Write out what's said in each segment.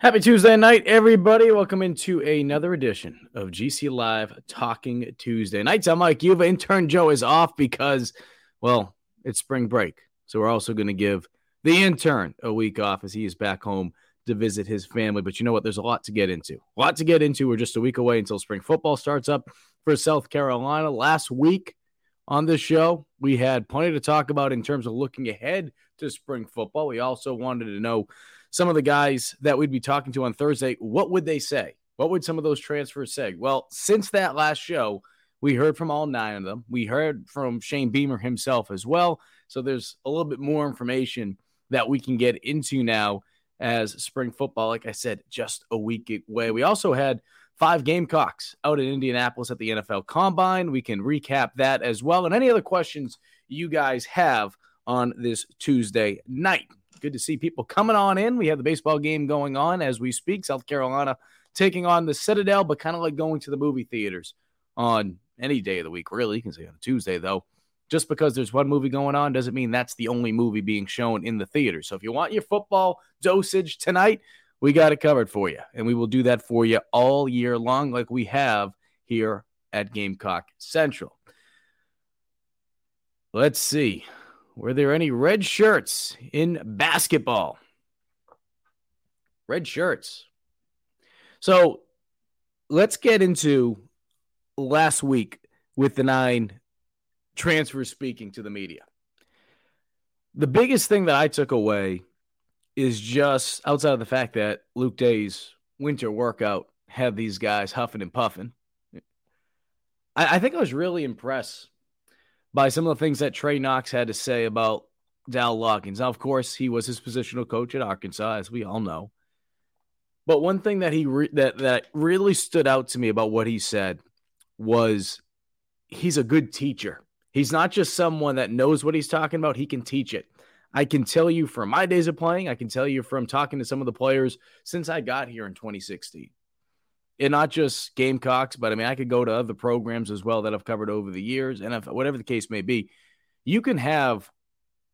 Happy Tuesday night, everybody. Welcome into another edition of GC Live Talking Tuesday nights. I'm Mike Uva. Intern Joe is off because, well, it's spring break. So we're also going to give the intern a week off as he is back home to visit his family. But you know what? There's a lot to get into. A lot to get into. We're just a week away until spring football starts up for South Carolina. Last week on this show, we had plenty to talk about in terms of looking ahead to spring football. We also wanted to know some of the guys that we'd be talking to on Thursday, what would they say? What would some of those transfers say? Well, since that last show, we heard from all nine of them. We heard from Shane Beamer himself as well. So there's a little bit more information that we can get into now as spring football, like I said, just a week away. We also had five Gamecocks out in Indianapolis at the NFL Combine. We can recap that as well. And any other questions you guys have on this Tuesday night good to see people coming on in. We have the baseball game going on as we speak. South Carolina taking on the Citadel, but kind of like going to the movie theaters on any day of the week, really. You can say on a Tuesday, though. Just because there's one movie going on doesn't mean that's the only movie being shown in the theater. So if you want your football dosage tonight, we got it covered for you. And we will do that for you all year long, like we have here at Gamecock Central. Let's see. Were there any red shirts in basketball? Red shirts. So let's get into last week with the nine transfers speaking to the media. The biggest thing that I took away is just outside of the fact that Luke Day's winter workout had these guys huffing and puffing. I, I think I was really impressed by some of the things that Trey Knox had to say about Dal Loggains. Now, of course, he was his positional coach at Arkansas, as we all know. But one thing that he re- that that really stood out to me about what he said was he's a good teacher. He's not just someone that knows what he's talking about; he can teach it. I can tell you from my days of playing, I can tell you from talking to some of the players since I got here in 2016 and not just Gamecocks, but I mean, I could go to other programs as well that I've covered over the years, and if, whatever the case may be, you can have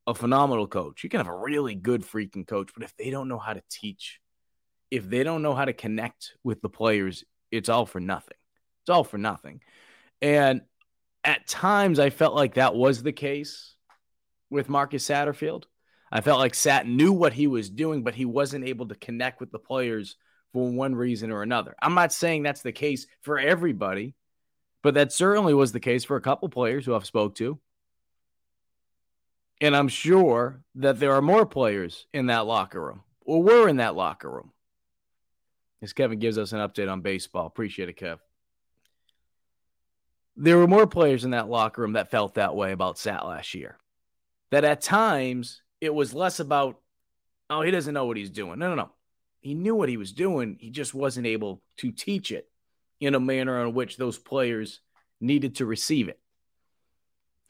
a phenomenal coach. You can have a really good freaking coach, but if they don't know how to teach, if they don't know how to connect with the players, it's all for nothing. It's all for nothing. And at times, I felt like that was the case with Marcus Satterfield. I felt like Sat knew what he was doing, but he wasn't able to connect with the players for one reason or another. I'm not saying that's the case for everybody, but that certainly was the case for a couple players who I've spoke to. And I'm sure that there are more players in that locker room or were in that locker room. As Kevin gives us an update on baseball. Appreciate it, Kev. There were more players in that locker room that felt that way about Sat last year. That at times it was less about, oh, he doesn't know what he's doing. No, no, no he knew what he was doing. He just wasn't able to teach it in a manner in which those players needed to receive it.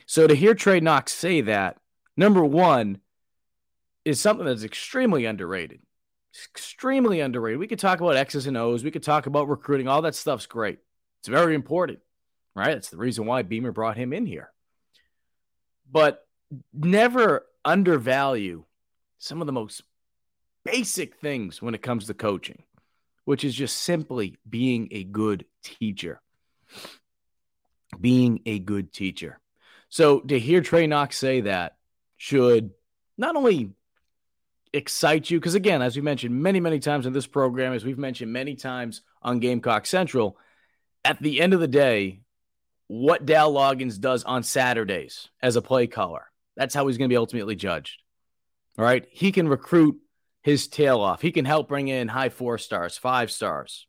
So to hear Trey Knox say that, number one, is something that's extremely underrated. extremely underrated. We could talk about X's and O's. We could talk about recruiting. All that stuff's great. It's very important, right? That's the reason why Beamer brought him in here. But never undervalue some of the most basic things when it comes to coaching, which is just simply being a good teacher. Being a good teacher. So to hear Trey Knox say that should not only excite you, because again, as we mentioned many, many times in this program, as we've mentioned many times on Gamecock Central, at the end of the day, what Dal Loggains does on Saturdays as a play caller. That's how he's going to be ultimately judged. All right. He can recruit his tail off. He can help bring in high four stars, five stars.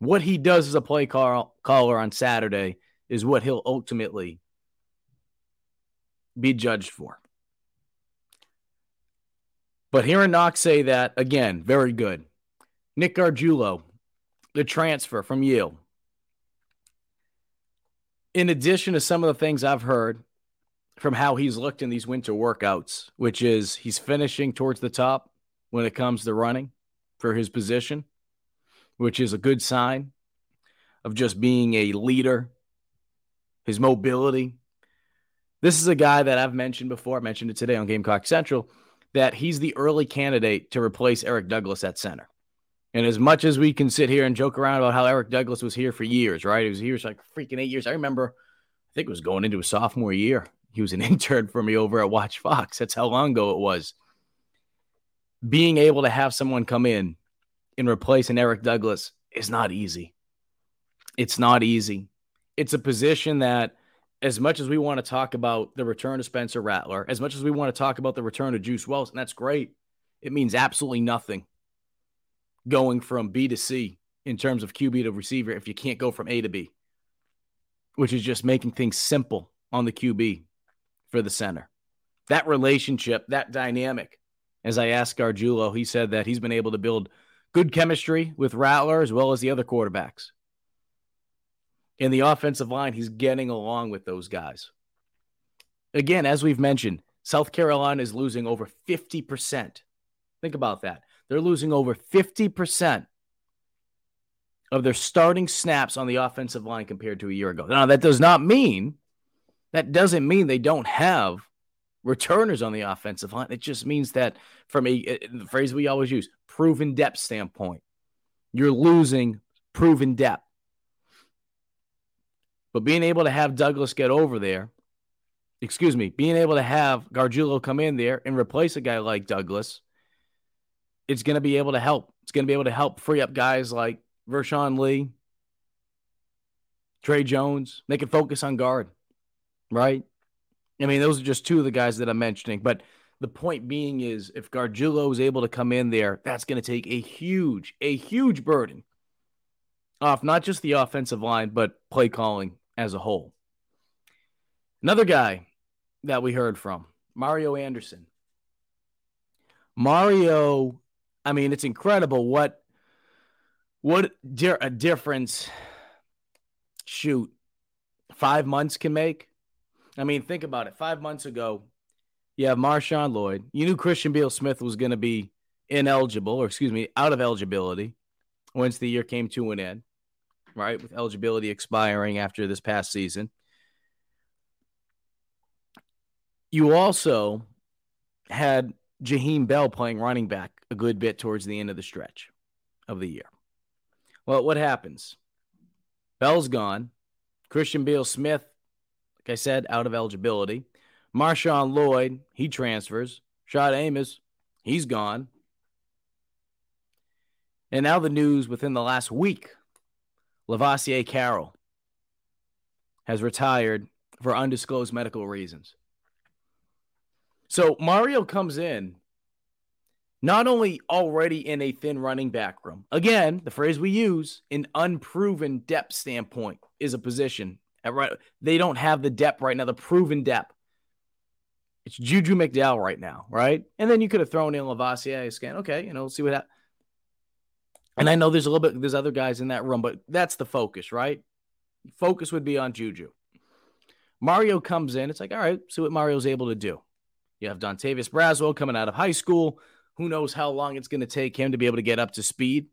What he does as a play call, caller on Saturday is what he'll ultimately be judged for. But hearing Knox say that, again, very good. Nick Gargiulo, the transfer from Yale. In addition to some of the things I've heard from how he's looked in these winter workouts, which is he's finishing towards the top when it comes to running for his position, which is a good sign of just being a leader, his mobility. This is a guy that I've mentioned before. I mentioned it today on Gamecock Central that he's the early candidate to replace Eric Douglas at center. And as much as we can sit here and joke around about how Eric Douglas was here for years, right? He was here for like freaking eight years. I remember, I think it was going into his sophomore year. He was an intern for me over at WachFox. That's how long ago it was. Being able to have someone come in and replace an Eric Douglas is not easy. It's not easy. It's a position that as much as we want to talk about the return of Spencer Rattler, as much as we want to talk about the return of Juice Wells, and that's great, it means absolutely nothing going from B to C in terms of QB to receiver if you can't go from A to B, which is just making things simple on the QB for the center. That relationship, that dynamic, as I asked Gargiulo, he said that he's been able to build good chemistry with Rattler as well as the other quarterbacks in the offensive line, he's getting along with those guys. Again, as we've mentioned, South Carolina is losing over 50%. Think about that. They're losing over 50% of their starting snaps on the offensive line compared to a year ago. Now, that does not mean that doesn't mean they don't have returners on the offensive line. It just means that from a the phrase we always use, proven depth standpoint, you're losing proven depth. But being able to have Douglas get over there, excuse me, being able to have Gargiulo come in there and replace a guy like Douglas, it's going to be able to help. It's going to be able to help free up guys like Vershon Lee, Trey Jones. They can focus on guard, right? I mean, those are just two of the guys that I'm mentioning. But the point being is if Gargiulo is able to come in there, that's going to take a huge, a huge burden off not just the offensive line, but play calling as a whole. Another guy that we heard from, Mario Anderson. Mario, I mean, it's incredible what what di- a difference shoot 5 months can make. I mean, think about it. 5 months ago, you have Marshawn Lloyd. You knew Christian Beal Smith was going to be ineligible, or excuse me, out of eligibility once the year came to an end right? With eligibility expiring after this past season. You also had Jaheim Bell playing running back a good bit towards the end of the stretch of the year. Well, what happens? Bell's gone. Christian Beal Smith, like I said, out of eligibility. Marshawn Lloyd, he transfers. Shad Amos, he's gone. And now the news within the last week Lovasea Carroll has retired for undisclosed medical reasons. So Mario comes in not only already in a thin running back room. Again, the phrase we use, an unproven depth standpoint is a position. Right, they don't have the depth right now, the proven depth. It's Juju McDowell right now, right? And then you could have thrown in Lovasea scan. Okay, you know, we'll see what happens. And I know there's a little bit, there's other guys in that room, but that's the focus, right? Focus would be on Juju. Mario comes in. It's like, all right, see what Mario's able to do. You have Dontavius Braswell coming out of high school. Who knows how long it's going to take him to be able to get up to speed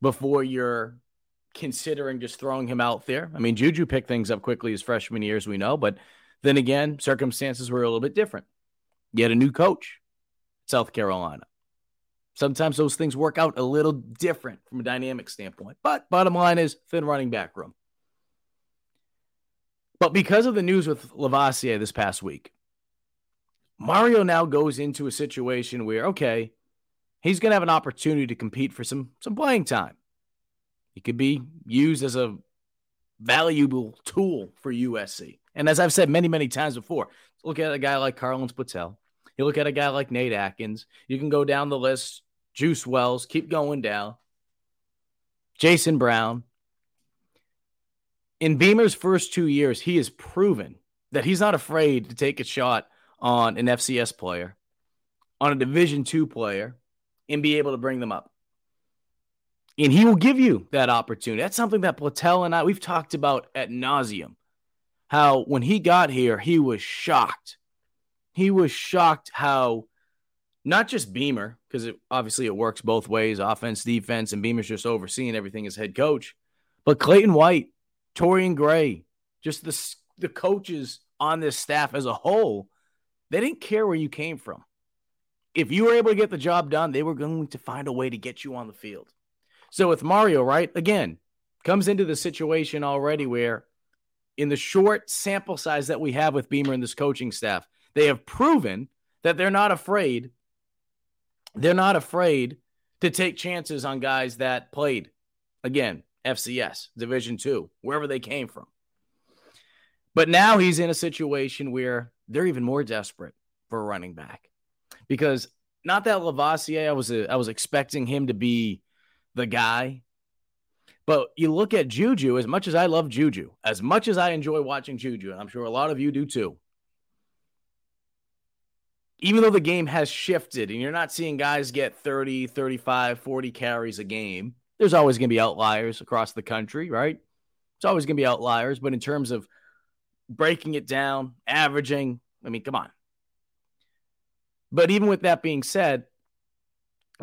before you're considering just throwing him out there. I mean, Juju picked things up quickly his freshman year, as we know, but then again, circumstances were a little bit different. You had a new coach, South Carolina. Sometimes those things work out a little different from a dynamic standpoint. But bottom line is thin running back room. But because of the news with Lovasea this past week, Mario now goes into a situation where, okay, he's going to have an opportunity to compete for some some playing time. He could be used as a valuable tool for USC. And as I've said many, many times before, look at a guy like Carlins Platel. You look at a guy like Nate Adkins. You can go down the list. Juice Wells, keep going down. Jason Brown. In Beamer's first two years, he has proven that he's not afraid to take a shot on an FCS player, on a Division two player, and be able to bring them up. And he will give you that opportunity. That's something that Platel and I, we've talked about at nauseum. How when he got here, he was shocked. He was shocked how not just Beamer, because obviously it works both ways offense, defense, and Beamer's just overseeing everything as head coach, but Clayton White, Torian Gray, just the, the coaches on this staff as a whole, they didn't care where you came from. If you were able to get the job done, they were going to find a way to get you on the field. So with Mario, right, again, comes into the situation already where in the short sample size that we have with Beamer and this coaching staff, they have proven that they're not afraid. They're not afraid to take chances on guys that played again, FCS, Division 2, wherever they came from. But now he's in a situation where they're even more desperate for a running back. Because not that Lovasea, I was a, I was expecting him to be the guy. But you look at Juju, as much as I love Juju, as much as I enjoy watching Juju, and I'm sure a lot of you do too. Even though the game has shifted and you're not seeing guys get 30, 35, 40 carries a game, there's always going to be outliers across the country, right? It's always going to be outliers. But in terms of breaking it down, averaging, I mean, come on. But even with that being said,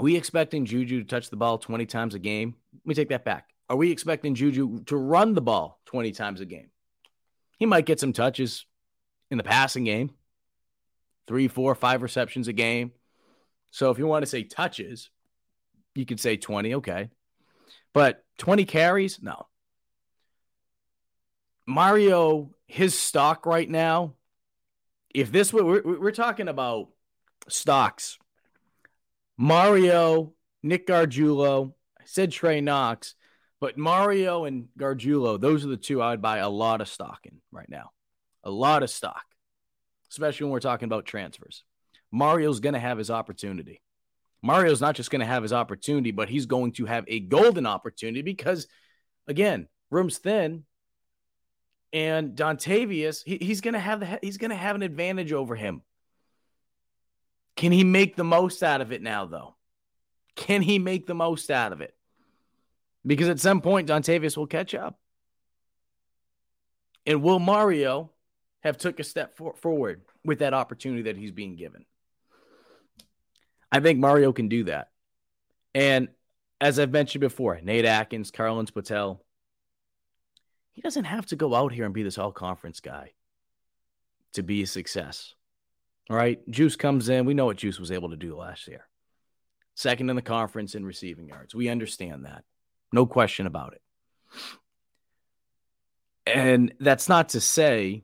we expecting Juju to touch the ball 20 times a game? Let me take that back. Are we expecting Juju to run the ball 20 times a game? He might get some touches in the passing game, three, four, five receptions a game. So if you want to say touches, you could say 20, okay. But 20 carries? No. Mario, his stock right now, if this were, we're, we're talking about stocks Mario, Nick Gargiulo, I said Trey Knox, but Mario and Gargiulo, those are the two I would buy a lot of stock in right now. A lot of stock, especially when we're talking about transfers. Mario's going to have his opportunity. Mario's not just going to have his opportunity, but he's going to have a golden opportunity because, again, room's thin, and Dontavius, he, he's going to have the he's going to have an advantage over him. Can he make the most out of it now, though? Can he make the most out of it? Because at some point, Dontavius will catch up. And will Mario have took a step for- forward with that opportunity that he's being given? I think Mario can do that. And as I've mentioned before, Nate Adkins, Carlins Platel, he doesn't have to go out here and be this all conference guy to be a success. All right. Juice comes in. We know what Juice was able to do last year. Second in the conference in receiving yards. We understand that. No question about it. And that's not to say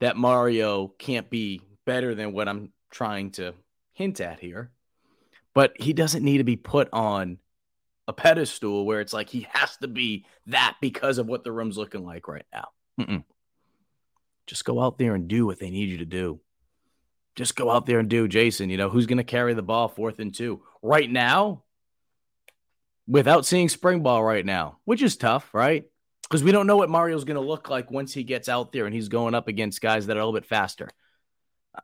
that Mario can't be better than what I'm trying to hint at here, but he doesn't need to be put on a pedestal where it's like he has to be that because of what the room's looking like right now. Mm-mm. Just go out there and do what they need you to do just go out there and do, Jason. You know, who's going to carry the ball fourth and two? Right now, without seeing spring ball right now, which is tough, right? Because we don't know what Mario's going to look like once he gets out there and he's going up against guys that are a little bit faster.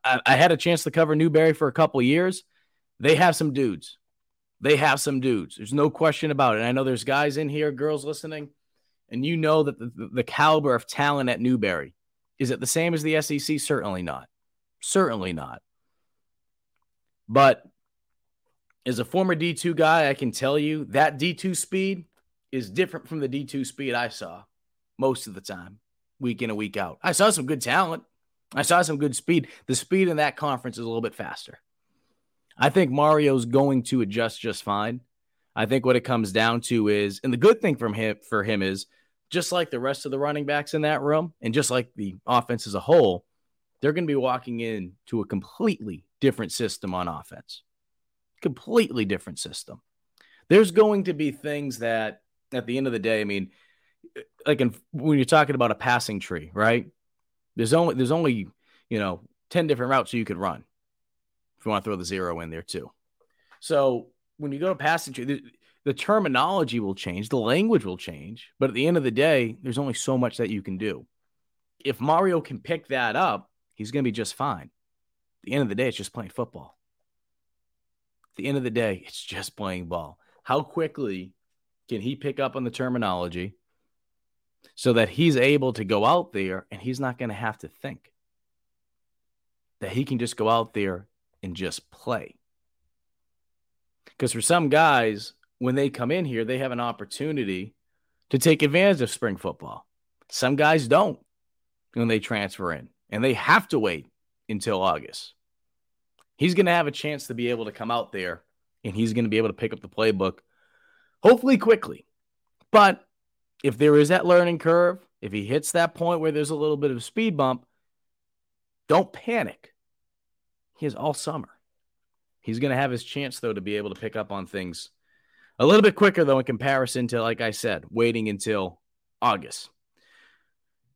I, I had a chance to cover Newberry for a couple years. They have some dudes. They have some dudes. There's no question about it. And I know there's guys in here, girls listening, and you know that the, the, the caliber of talent at Newberry is it the same as the SEC? Certainly not. Certainly not. But as a former D2 guy, I can tell you that D2 speed is different from the D2 speed I saw most of the time, week in and week out. I saw some good talent. I saw some good speed. The speed in that conference is a little bit faster. I think Mario's going to adjust just fine. I think what it comes down to is, and the good thing from him for him is, just like the rest of the running backs in that room, and just like the offense as a whole, they're going to be walking in to a completely different system on offense. Completely different system. There's going to be things that at the end of the day, I mean, like in, when you're talking about a passing tree, right? There's only there's only you know ten different routes you could run if you want to throw the zero in there too. So when you go to passing tree, the, the terminology will change, the language will change, but at the end of the day, there's only so much that you can do. If Mario can pick that up, he's going to be just fine. At the end of the day, it's just playing football. At the end of the day, it's just playing ball. How quickly can he pick up on the terminology so that he's able to go out there and he's not going to have to think? That he can just go out there and just play. Because for some guys, when they come in here, they have an opportunity to take advantage of spring football. Some guys don't when they transfer in, and they have to wait until August. He's going to have a chance to be able to come out there and he's going to be able to pick up the playbook hopefully quickly. But if there is that learning curve, if he hits that point where there's a little bit of a speed bump, don't panic. He has all summer. He's going to have his chance, though, to be able to pick up on things a little bit quicker, though, in comparison to, like I said, waiting until August.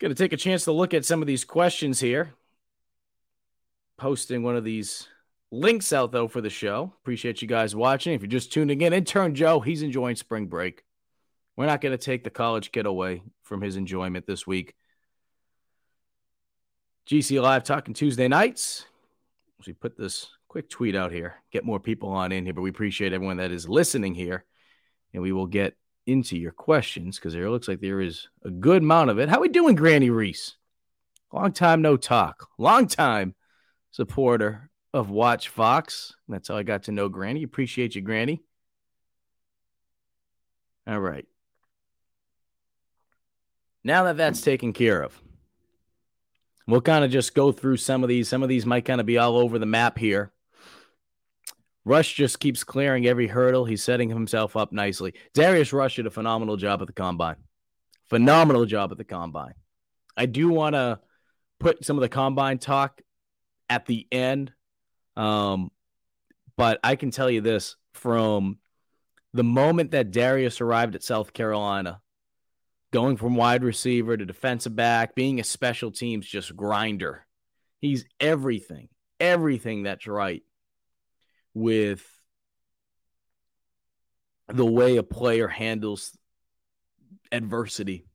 Going to take a chance to look at some of these questions here. Posting one of these links out, though, for the show. Appreciate you guys watching. If you're just tuning in, intern Joe, he's enjoying spring break. We're not going to take the college kid away from his enjoyment this week. GC Live talking Tuesday nights. As we put this quick tweet out here, get more people on in here, but we appreciate everyone that is listening here. And we will get into your questions because there looks like there is a good amount of it. How we doing, Granny Reese? Long time no talk. Long time supporter of WachFox. That's how I got to know Granny. Appreciate you, Granny. All right. Now that that's taken care of, we'll kind of just go through some of these. Some of these might kind of be all over the map here. Rush just keeps clearing every hurdle. He's setting himself up nicely. Darius Rush did a phenomenal job at the combine. Phenomenal job at the combine. I do want to put some of the combine talk at the end. Um, but I can tell you this from the moment that Darius arrived at South Carolina, going from wide receiver to defensive back, being a special teams just grinder. He's everything, everything that's right with the way a player handles adversity.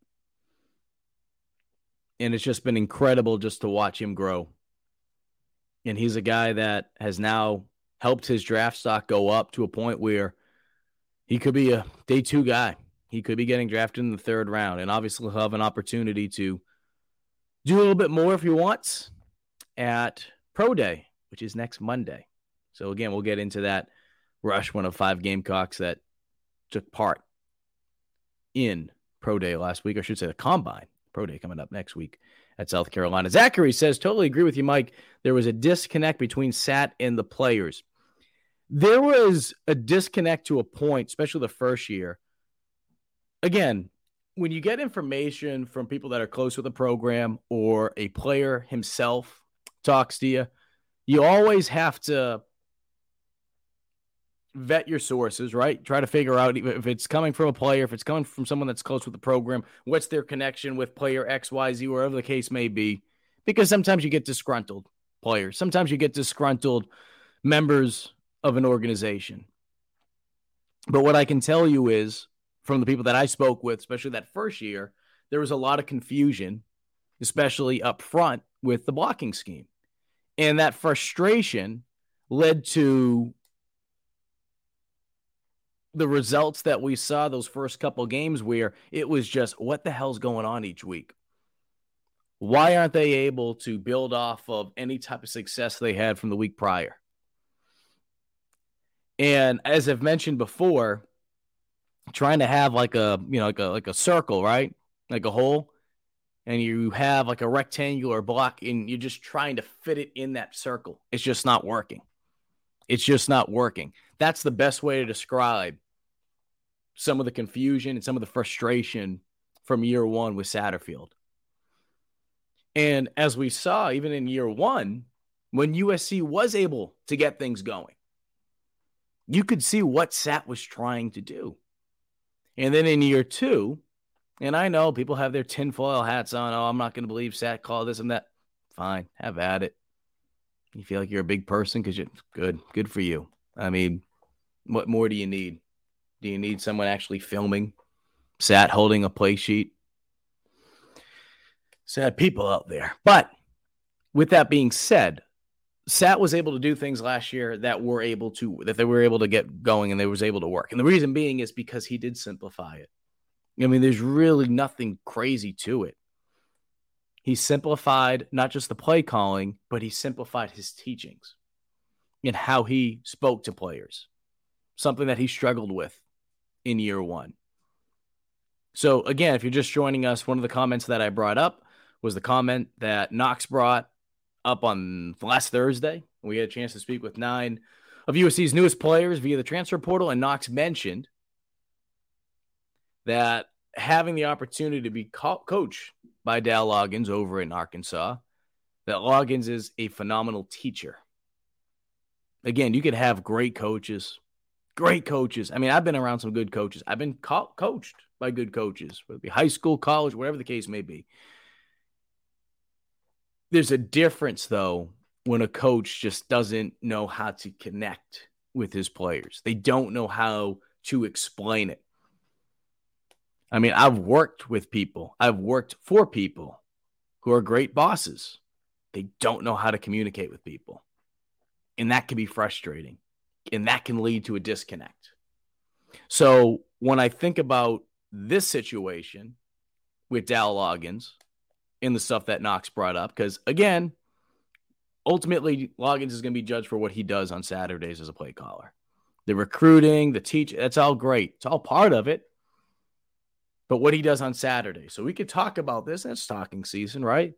And it's just been incredible just to watch him grow. And he's a guy that has now helped his draft stock go up to a point where he could be a day two guy. He could be getting drafted in the third round. And obviously, he'll have an opportunity to do a little bit more if he wants at Pro Day, which is next Monday. So again, we'll get into that. Rush, one of five Gamecocks that took part in Pro Day last week. I should say the Combine. Pro Day coming up next week at South Carolina. Zachary says, totally agree with you, Mike. There was a disconnect between Sat and the players. There was a disconnect to a point, especially the first year. Again, when you get information from people that are close with the program or a player himself talks to you, you always have to vet your sources, right? Try to figure out if it's coming from a player, if it's coming from someone that's close with the program, what's their connection with player XYZ, wherever the case may be. Because sometimes you get disgruntled players, sometimes you get disgruntled members of an organization. But what I can tell you is from the people that I spoke with, especially that first year, there was a lot of confusion, especially up front with the blocking scheme. And that frustration led to the results that we saw those first couple games where it was just what the hell's going on each week? Why aren't they able to build off of any type of success they had from the week prior? And as I've mentioned before, trying to have like a, you know, like a like a circle, right? Like a hole and you have like a rectangular block and you're just trying to fit it in that circle. It's just not working. It's just not working. That's the best way to describe some of the confusion and some of the frustration from year one with Satterfield. And as we saw, even in year one, when USC was able to get things going, you could see what Sat was trying to do. And then in year two, And I know people have their tinfoil hats on. Oh, I'm not going to believe Sat called this and that. Fine, have at it. You feel like you're a big person because you're good. Good for you. I mean, what more do you need? Do you need someone actually filming? Sat holding a play sheet? Sad people out there. But with that being said, Sat was able to do things last year that were able to that they were able to get going and they was able to work. And the reason being is because he did simplify it. I mean, there's really nothing crazy to it. He simplified not just the play calling, but he simplified his teachings and how he spoke to players, something that he struggled with in year one. So, again, if you're just joining us, one of the comments that I brought up was the comment that Knox brought up on last Thursday. We had a chance to speak with nine of USC's newest players via the transfer portal, and Knox mentioned that having the opportunity to be co- coached by Dal Loggains over in Arkansas, that Loggains is a phenomenal teacher. Again, you could have great coaches, great coaches. I mean, I've been around some good coaches. I've been co- coached by good coaches, whether it be high school, college, whatever the case may be. There's a difference, though, when a coach just doesn't know how to connect with his players. They don't know how to explain it. I mean, I've worked with people, I've worked for people who are great bosses. They don't know how to communicate with people. And that can be frustrating. And that can lead to a disconnect. So when I think about this situation with Dal Loggains and the stuff that Knox brought up, because again, ultimately Loggains is going to be judged for what he does on Saturdays as a play caller. The recruiting, the teach, that's all great. It's all part of it but what he does on Saturday. So we could talk about this. That's talking season, right?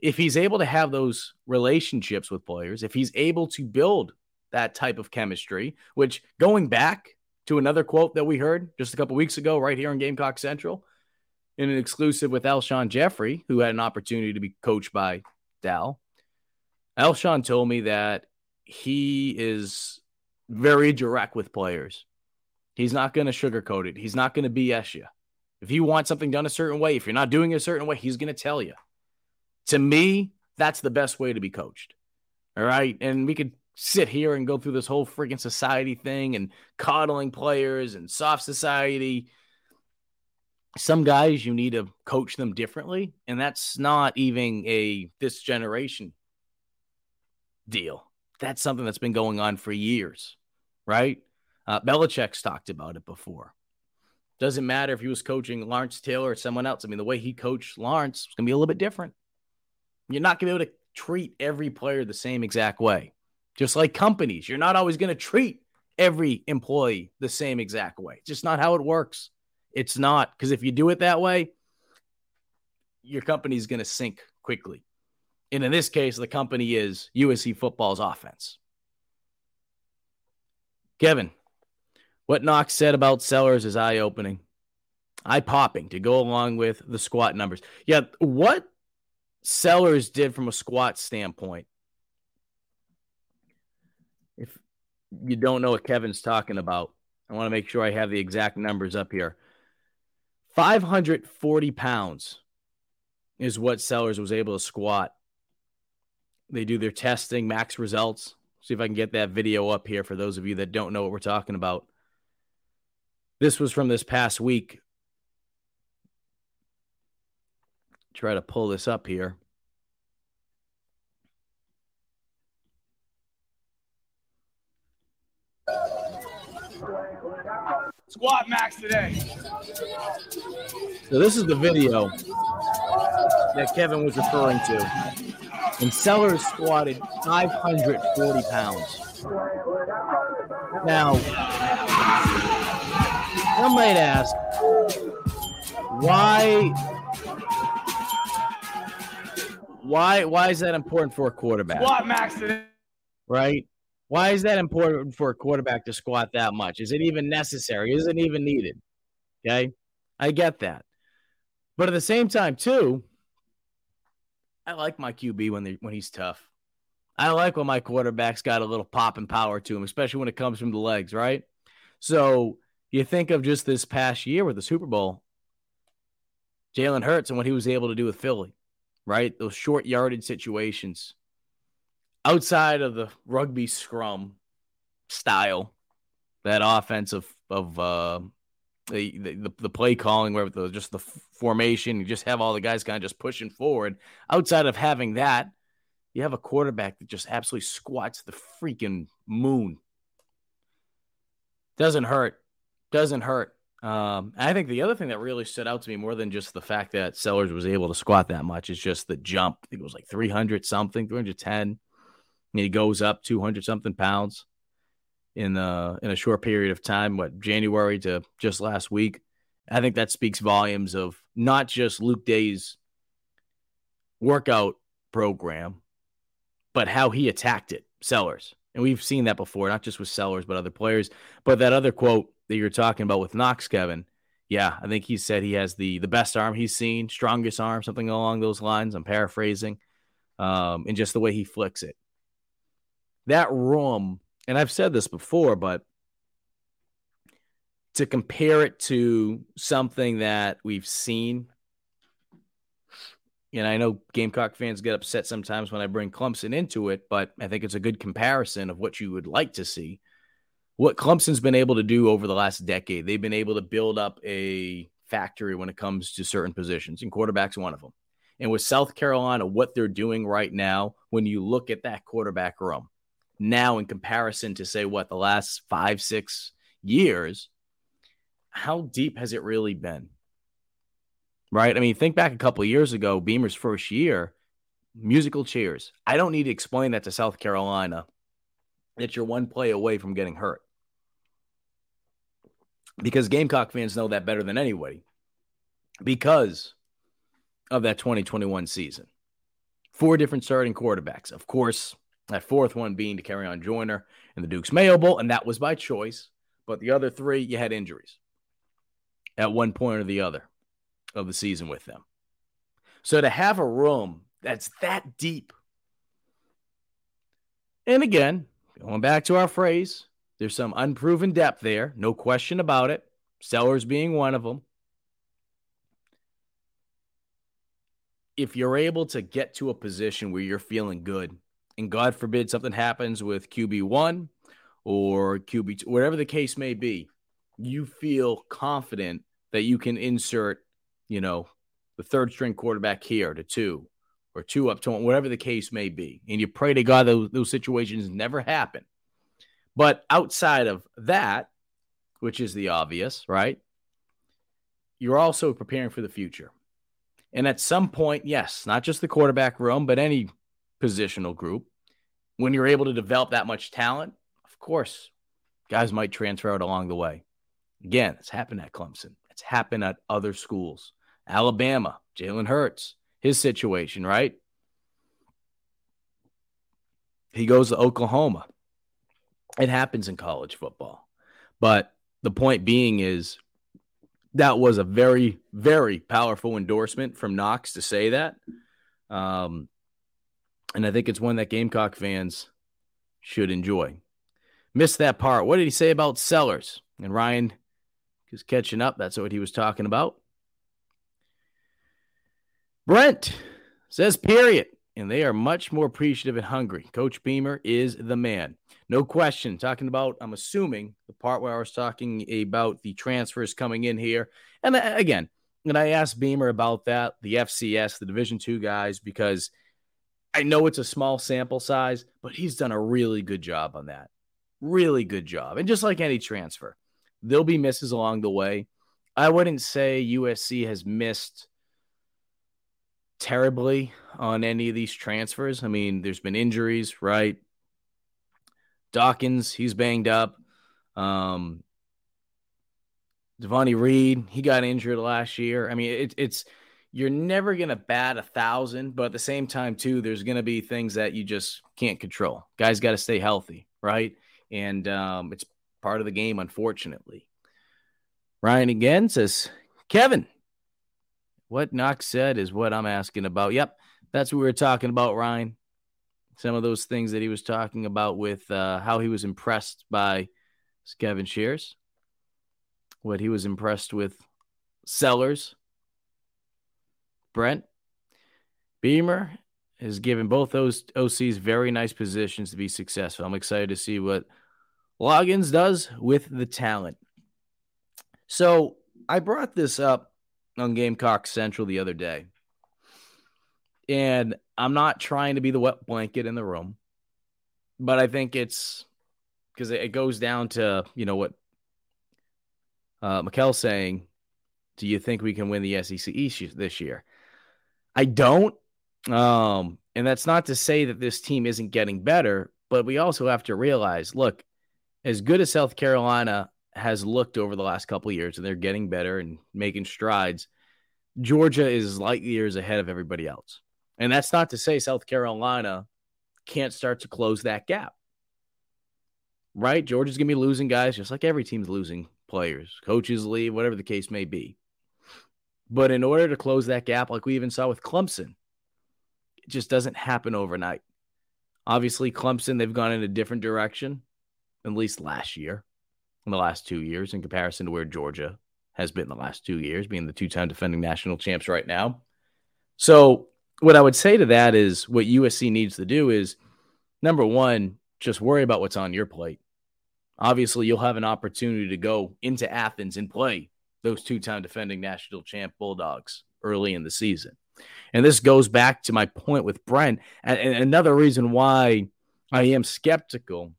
If he's able to have those relationships with players, if he's able to build that type of chemistry, which going back to another quote that we heard just a couple weeks ago, right here in Gamecock Central, in an exclusive with Alshon Jeffrey, who had an opportunity to be coached by Dal. Alshon told me that he is very direct with players. He's not going to sugarcoat it. He's not going to BS you. If you want something done a certain way, if you're not doing it a certain way, he's going to tell you. To me, that's the best way to be coached. All right. And we could sit here and go through this whole freaking society thing and coddling players and soft society. Some guys, you need to coach them differently. And that's not even a this generation deal. That's something that's been going on for years, right? Uh, Belichick's talked about it before. Doesn't matter if he was coaching Lawrence Taylor or someone else. I mean, the way he coached Lawrence is going to be a little bit different. You're not going to be able to treat every player the same exact way. Just like companies, you're not always going to treat every employee the same exact way. It's just not how it works. It's not because if you do it that way, your company is going to sink quickly. And in this case, the company is USC football's offense. Kevin, what Knox said about Sellers is eye opening, eye popping to go along with the squat numbers. Yeah, what Sellers did from a squat standpoint, if you don't know what Kevin's talking about, I want to make sure I have the exact numbers up here. 540 pounds is what Sellers was able to squat. They do their testing, max results. See if I can get that video up here for those of you that don't know what we're talking about. This was from this past week. Try to pull this up here. Squat max today. So this is the video that Kevin was referring to. And Sellers squatted 540 pounds. Now, I might ask, why, why, why is that important for a quarterback? Squat max today. Right? Why is that important for a quarterback to squat that much? Is it even necessary? Is it even needed? Okay, I get that, but at the same time, too, I like my QB when they when he's tough. I like when my quarterback's got a little pop and power to him, especially when it comes from the legs, right? So you think of just this past year with the Super Bowl, Jalen Hurts and what he was able to do with Philly, right? Those short yarded situations outside of the rugby scrum style, that offense of, of uh, the, the, the play calling, where the, just the formation, you just have all the guys kind of just pushing forward. Outside of having that, you have a quarterback that just absolutely squats the freaking moon. Doesn't hurt. Doesn't hurt. Um, I think the other thing that really stood out to me more than just the fact that Sellers was able to squat that much is just the jump. I think it was like 300 something, 310. And he goes up 200 something pounds in the in a short period of time, what January to just last week. I think that speaks volumes of not just Luke Day's workout program, but how he attacked it, Sellers. And we've seen that before, not just with Sellers, but other players. But that other quote that you're talking about with Knox, Kevin, yeah, I think he said he has the the best arm he's seen, strongest arm, something along those lines. I'm paraphrasing, um, and just the way he flicks it. That room and I've said this before, but to compare it to something that we've seen, and I know Gamecock fans get upset sometimes when I bring Clemson into it, but I think it's a good comparison of what you would like to see. What Clemson's been able to do over the last decade, they've been able to build up a factory when it comes to certain positions, and quarterback's one of them. And with South Carolina, what they're doing right now, when you look at that quarterback room, now in comparison to say what the last five, six years, how deep has it really been? Right? I mean, think back a couple years ago, Beamer's first year, musical chairs. I don't need to explain that to South Carolina that you're one play away from getting hurt. Because Gamecock fans know that better than anybody. Because of that 2021 season. Four different starting quarterbacks. Of course, that fourth one being Dakereon Joyner in the Duke's Mayo Bowl, and that was by choice. But the other three, you had injuries at one point or the other of the season with them. So to have a room that's that deep, and again, going back to our phrase, there's some unproven depth there, no question about it. Sellers being one of them. If you're able to get to a position where you're feeling good and God forbid something happens with QB1 or QB2, whatever the case may be, you feel confident that you can insert, you know, the third string quarterback here to two or two up to one, whatever the case may be. And you pray to God those, those situations never happen. But outside of that, which is the obvious, right? You're also preparing for the future. And at some point, yes, not just the quarterback room, but any positional group. When you're able to develop that much talent, of course, guys might transfer out along the way. Again, it's happened at Clemson. It's happened at other schools. Alabama, Jalen Hurts, his situation, right? He goes to Oklahoma. It happens in college football. But the point being is that was a very, very powerful endorsement from Knox to say that. Um, and I think it's one that Gamecock fans should enjoy. Missed that part. What did he say about Sellers? And Ryan is catching up. That's what he was talking about. Brent says, period. And they are much more appreciative and hungry. Coach Beamer is the man. No question. Talking about, I'm assuming, the part where I was talking about the transfers coming in here. And uh, again, and I asked Beamer about that, the FCS, the Division two guys, because – I know it's a small sample size, but he's done a really good job on that. Really good job. And just like any transfer, there'll be misses along the way. I wouldn't say USC has missed terribly on any of these transfers. I mean, there's been injuries, right? Dawkins, he's banged up. Um, Devonni Reed, he got injured last year. I mean, it, it's you're never going to bat a thousand, but at the same time, too, there's going to be things that you just can't control. Guys got to stay healthy, right? And um, it's part of the game, unfortunately. Ryan again says, Kevin, what Knox said is what I'm asking about. Yep, that's what we were talking about, Ryan. Some of those things that he was talking about with uh, how he was impressed by Kevin Shears, what he was impressed with Sellers Brent. Beamer has given both those OCs very nice positions to be successful. I'm excited to see what Loggains does with the talent. So I brought this up on Gamecock Central the other day. And I'm not trying to be the wet blanket in the room, but I think it's because it goes down to, you know, what uh, Mikkel's saying. Do you think we can win the SEC East this year? I don't. Um, and that's not to say that this team isn't getting better, but we also have to realize look, as good as South Carolina has looked over the last couple years, and they're getting better and making strides, Georgia is light years ahead of everybody else. And that's not to say South Carolina can't start to close that gap. Right? Georgia's going to be losing guys just like every team's losing players, coaches leave, whatever the case may be. But in order to close that gap, like we even saw with Clemson, it just doesn't happen overnight. Obviously, Clemson, they've gone in a different direction, at least last year, in the last two years, in comparison to where Georgia has been the last two years, being the two time defending national champs right now. So, what I would say to that is what USC needs to do is number one, just worry about what's on your plate. Obviously, you'll have an opportunity to go into Athens and play those two time defending national champ Bulldogs early in the season. And this goes back to my point with Brent. And, another reason why I am skeptical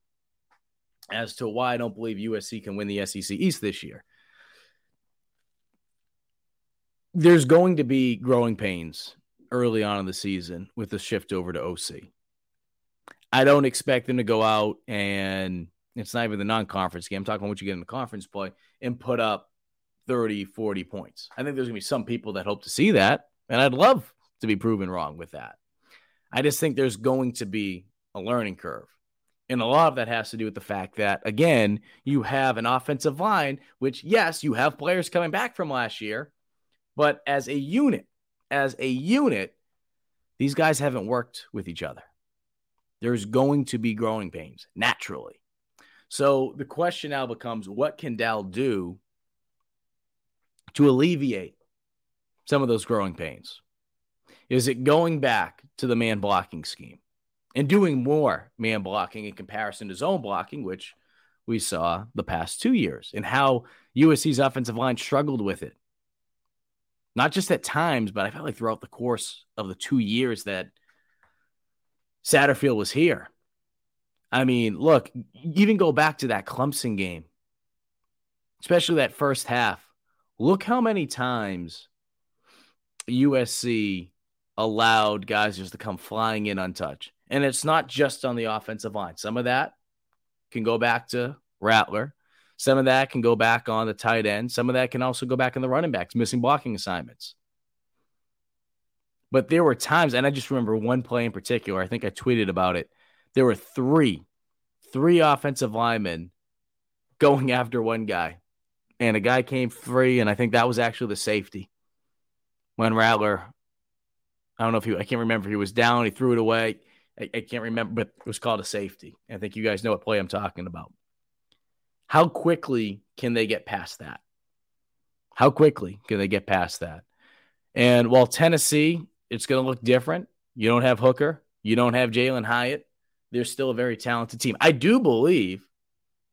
as to why I don't believe USC can win the SEC East this year. There's going to be growing pains early on in the season with the shift over to OC. I don't expect them to go out and it's not even the non conference game. I'm talking about what you get in the conference play and put up 30, 40 points. I think there's going to be some people that hope to see that. And I'd love to be proven wrong with that. I just think there's going to be a learning curve. And a lot of that has to do with the fact that, again, you have an offensive line, which, yes, you have players coming back from last year, but as a unit, as a unit, these guys haven't worked with each other. There's going to be growing pains naturally. So the question now becomes what can Dal do to alleviate some of those growing pains? Is it going back to the man blocking scheme and doing more man blocking in comparison to zone blocking, which we saw the past two years, and how USC's offensive line struggled with it? Not just at times, but I felt like throughout the course of the two years that Satterfield was here. I mean, look, even go back to that Clemson game, especially that first half. Look how many times USC allowed guys just to come flying in untouched. And it's not just on the offensive line. Some of that can go back to Rattler. Some of that can go back on the tight end. Some of that can also go back in the running backs, missing blocking assignments. But there were times, and I just remember one play in particular. I think I tweeted about it. There were three, three offensive linemen going after one guy and a guy came free, and I think that was actually the safety when Rattler. I don't know if he, I can't remember. He was down, he threw it away. I, I can't remember, but it was called a safety. I think you guys know what play I'm talking about. How quickly can they get past that? How quickly can they get past that? And while Tennessee, it's going to look different. You don't have Hooker, you don't have Jalin Hyatt. They're still a very talented team. I do believe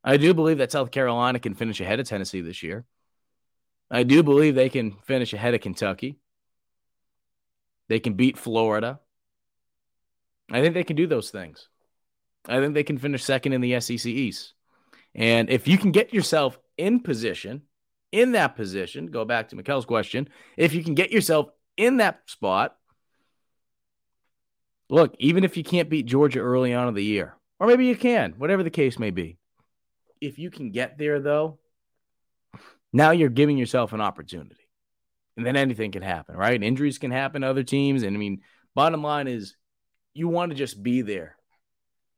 I do believe that South Carolina can finish ahead of Tennessee this year. I do believe they can finish ahead of Kentucky. They can beat Florida. I think they can do those things. I think they can finish second in the SEC East. And if you can get yourself in position, in that position, go back to Mikkel's question, if you can get yourself in that spot, look, even if you can't beat Georgia early on in the year, or maybe you can, whatever the case may be, if you can get there, though, now you're giving yourself an opportunity. And then anything can happen, right? Injuries can happen to other teams. And I mean, bottom line is you want to just be there.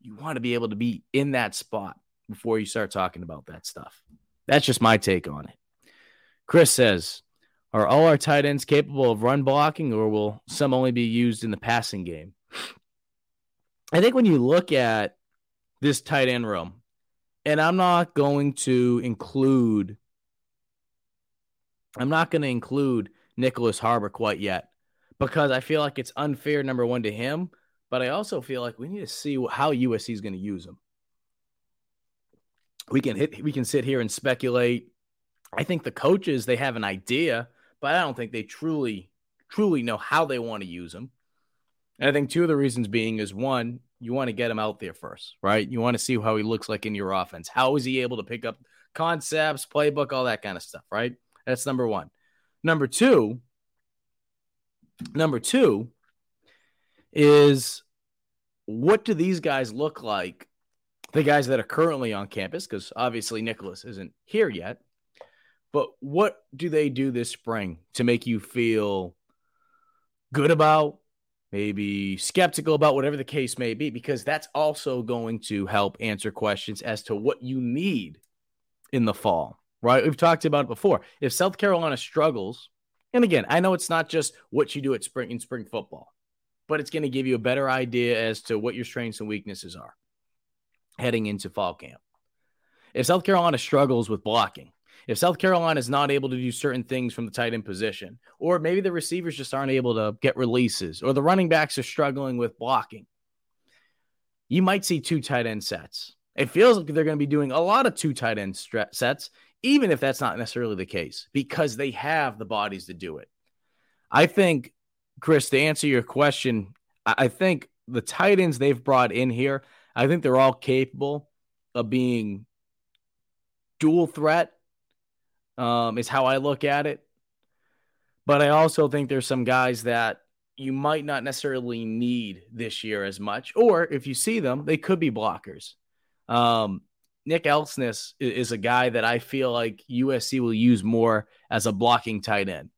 You want to be able to be in that spot before you start talking about that stuff. That's just my take on it. Chris says, Are all our tight ends capable of run blocking, or will some only be used in the passing game? I think when you look at this tight end room, and I'm not going to include I'm not going to include Nyckoles Harbor quite yet. because I feel like it's unfair, number one, to him, but I also feel like we need to see how USC is going to use him. We can hit, we can sit here and speculate. I think the coaches they have an idea, but I don't think they truly, truly know how they want to use him. And I think two of the reasons being is one, you want to get him out there first, right? You want to see how he looks like in your offense. How is he able to pick up concepts, playbook, all that kind of stuff, right? That's number one. Number two, number two is what do these guys look like? The guys that are currently on campus, because obviously Nyckoles isn't here yet. But what do they do this spring to make you feel good about, maybe skeptical about whatever the case may be, because that's also going to help answer questions as to what you need in the fall, right? We've talked about it before. If South Carolina struggles, and again, I know it's not just what you do at spring in spring football, but it's going to give you a better idea as to what your strengths and weaknesses are heading into fall camp. If South Carolina struggles with blocking, if South Carolina is not able to do certain things from the tight end position, or maybe the receivers just aren't able to get releases, or the running backs are struggling with blocking, you might see two tight end sets. It feels like they're going to be doing a lot of two tight end sets, even if that's not necessarily the case, because they have the bodies to do it. I think, Chris, to answer your question, I think the tight ends they've brought in here, I think they're all capable of being dual threat um, is how I look at it. But I also think there's some guys that you might not necessarily need this year as much, or if you see them, they could be blockers. Um, Nick Elksnis is a guy that I feel like USC will use more as a blocking tight end.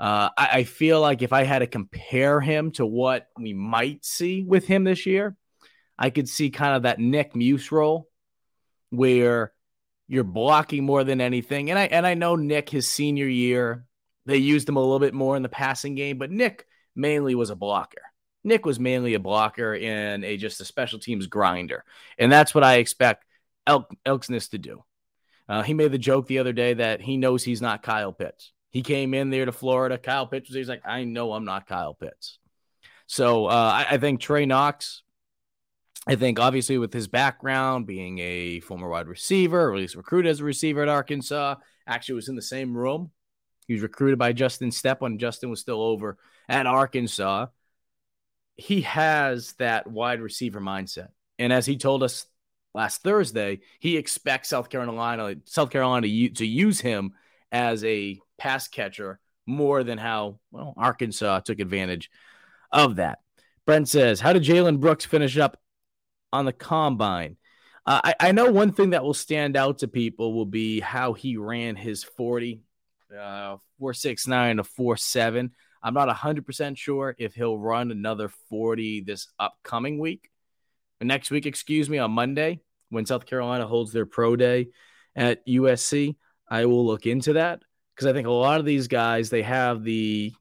Uh, I, I, feel like if I had to compare him to what we might see with him this year, I could see kind of that Nick Muse role where you're blocking more than anything. And I and I know Nick his senior year they used him a little bit more in the passing game, but Nick mainly was a blocker. Nick was mainly a blocker and a just a special teams grinder, and that's what I expect Elk, Elksnis to do. Uh, he made the joke the other day that he knows he's not Kyle Pitts. He came in there to Florida. Kyle Pitts was he's like, I know I'm not Kyle Pitts. So uh, I, I think Trey Knox I think obviously with his background being a former wide receiver, or at least recruited as a receiver at Arkansas, actually was in the same room. He was recruited by Justin Stepp when Justin was still over at Arkansas. He has that wide receiver mindset. And as he told us last Thursday, he expects South Carolina, South Carolina to, to use him as a pass catcher more than how well Arkansas took advantage of that. Brent says, How did Jalen Brooks finish up on the combine. Uh, I, I know one thing that will stand out to people will be how he ran his 40, uh, 469 to 47. I'm not 100% sure if he'll run another 40 this upcoming week, next week, excuse me, on Monday when South Carolina holds their pro day at USC. I will look into that because I think a lot of these guys, they have the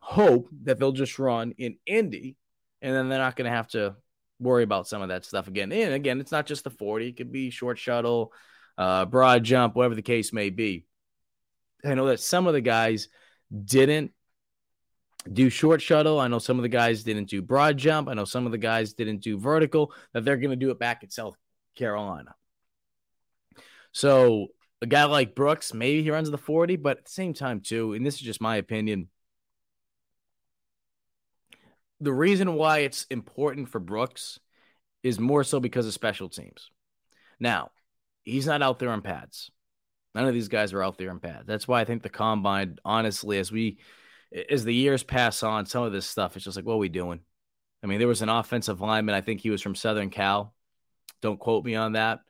hope that they'll just run in Indy and then they're not going to have to worry about some of that stuff again. And again, it's not just the 40, it could be short shuttle, uh, broad jump, whatever the case may be. I know that some of the guys didn't do short shuttle. I know some of the guys didn't do broad jump. I know some of the guys didn't do vertical, that they're going to do it back at South Carolina. So a guy like Brooks, maybe he runs the 40, but at the same time, too, and this is just my opinion, the reason why it's important for Brooks is more so because of special teams. Now, he's not out there on pads. None of these guys are out there on pads. That's why I think the combine, honestly, as we as the years pass on, some of this stuff it's just like, what are we doing? I mean, there was an offensive lineman, I think he was from Southern Cal. Don't quote me on that.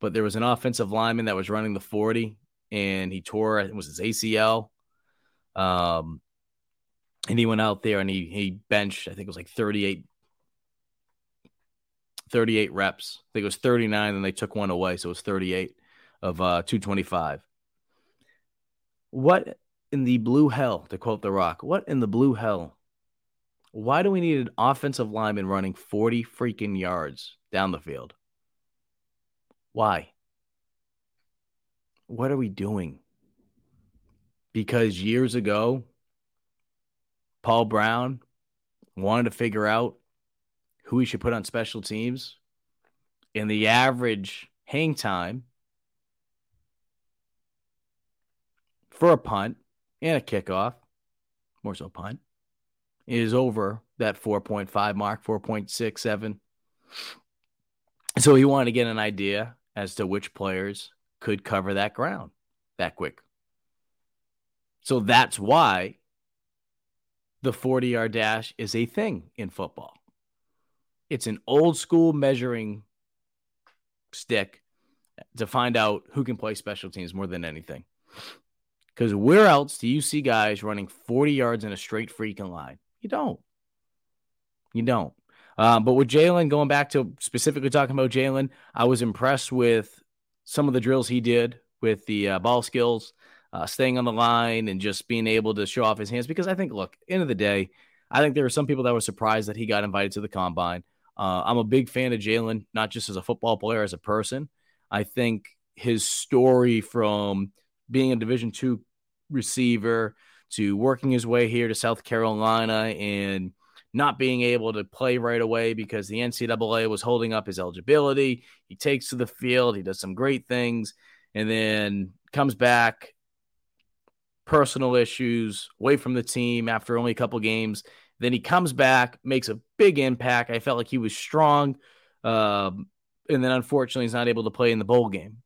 But there was an offensive lineman that was running the 40 and he tore it was his ACL. Um, and he went out there and he he benched, I think it was like 38, 38 reps. I think it was 39, and they took one away, so it was 38 of uh 225. What in the blue hell, to quote The Rock, what in the blue hell? Why do we need an offensive lineman running 40 freaking yards down the field? Why? What are we doing? Because years ago, Paul Brown wanted to figure out who he should put on special teams, and the average hang time for a punt and a kickoff, more so punt, is over that 4.5 mark, 4.67. So he wanted to get an idea as to which players could cover that ground that quick. So that's why the 40 yard dash is a thing in football. It's an old school measuring stick to find out who can play special teams more than anything. Because where else do you see guys running 40 yards in a straight freaking line? You don't. You don't. Um, but with Jalen, going back to specifically talking about Jalen, I was impressed with some of the drills he did with the uh, ball skills, uh, staying on the line, and just being able to show off his hands. Because I think, look, end of the day, I think there were some people that were surprised that he got invited to the combine. Uh, I'm a big fan of Jalen, not just as a football player, as a person. I think his story from being a Division two receiver to working his way here to South Carolina and not being able to play right away because the NCAA was holding up his eligibility. He takes to the field, he does some great things, and then comes back, personal issues, away from the team after only a couple games. Then he comes back, makes a big impact. I felt like he was strong. Um, and then unfortunately, he's not able to play in the bowl game.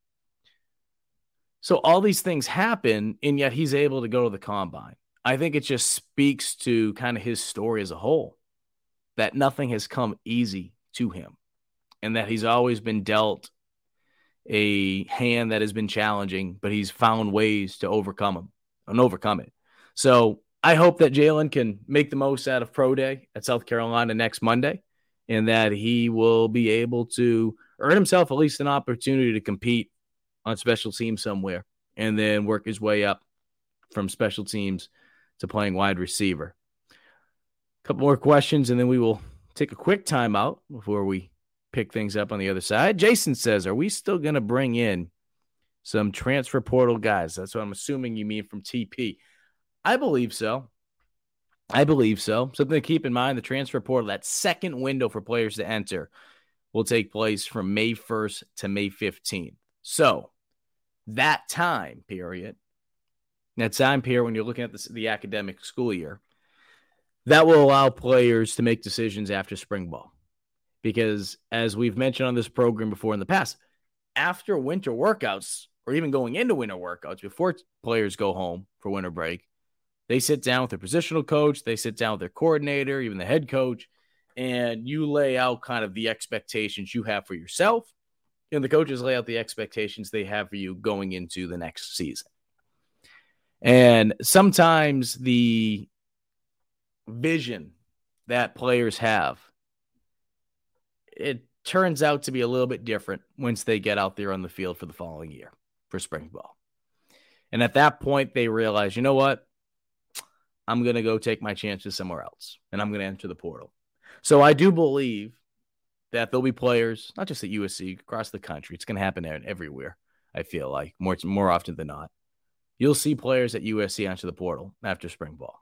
So all these things happen, and yet he's able to go to the combine. I think it just speaks to kind of his story as a whole that nothing has come easy to him and that he's always been dealt a hand that has been challenging, but he's found ways to overcome them and overcome it. So I hope that Jalen can make the most out of Pro Day at South Carolina next Monday and that he will be able to earn himself at least an opportunity to compete on special teams somewhere and then work his way up from special teams to playing wide receiver A couple more questions, and then we will take a quick timeout before we pick things up on the other side. Jason says, Are we still going to bring in some transfer portal guys? That's what I'm assuming you mean from TP. I believe so. I believe so. Something to keep in mind the transfer portal, that second window for players to enter, will take place from May 1st to May 15th. So, that time period, that time period when you're looking at the, the academic school year, that will allow players to make decisions after spring ball. Because as we've mentioned on this program before in the past, after winter workouts or even going into winter workouts before players go home for winter break, they sit down with their positional coach, they sit down with their coordinator, even the head coach, and you lay out kind of the expectations you have for yourself. And the coaches lay out the expectations they have for you going into the next season. And sometimes the vision that players have, it turns out to be a little bit different once they get out there on the field for the following year for spring ball. And at that point, they realize, you know what? I'm going to go take my chances somewhere else and I'm going to enter the portal. So I do believe that there'll be players, not just at USC, across the country. It's going to happen everywhere, I feel like, more, more often than not. You'll see players at USC enter the portal after spring ball.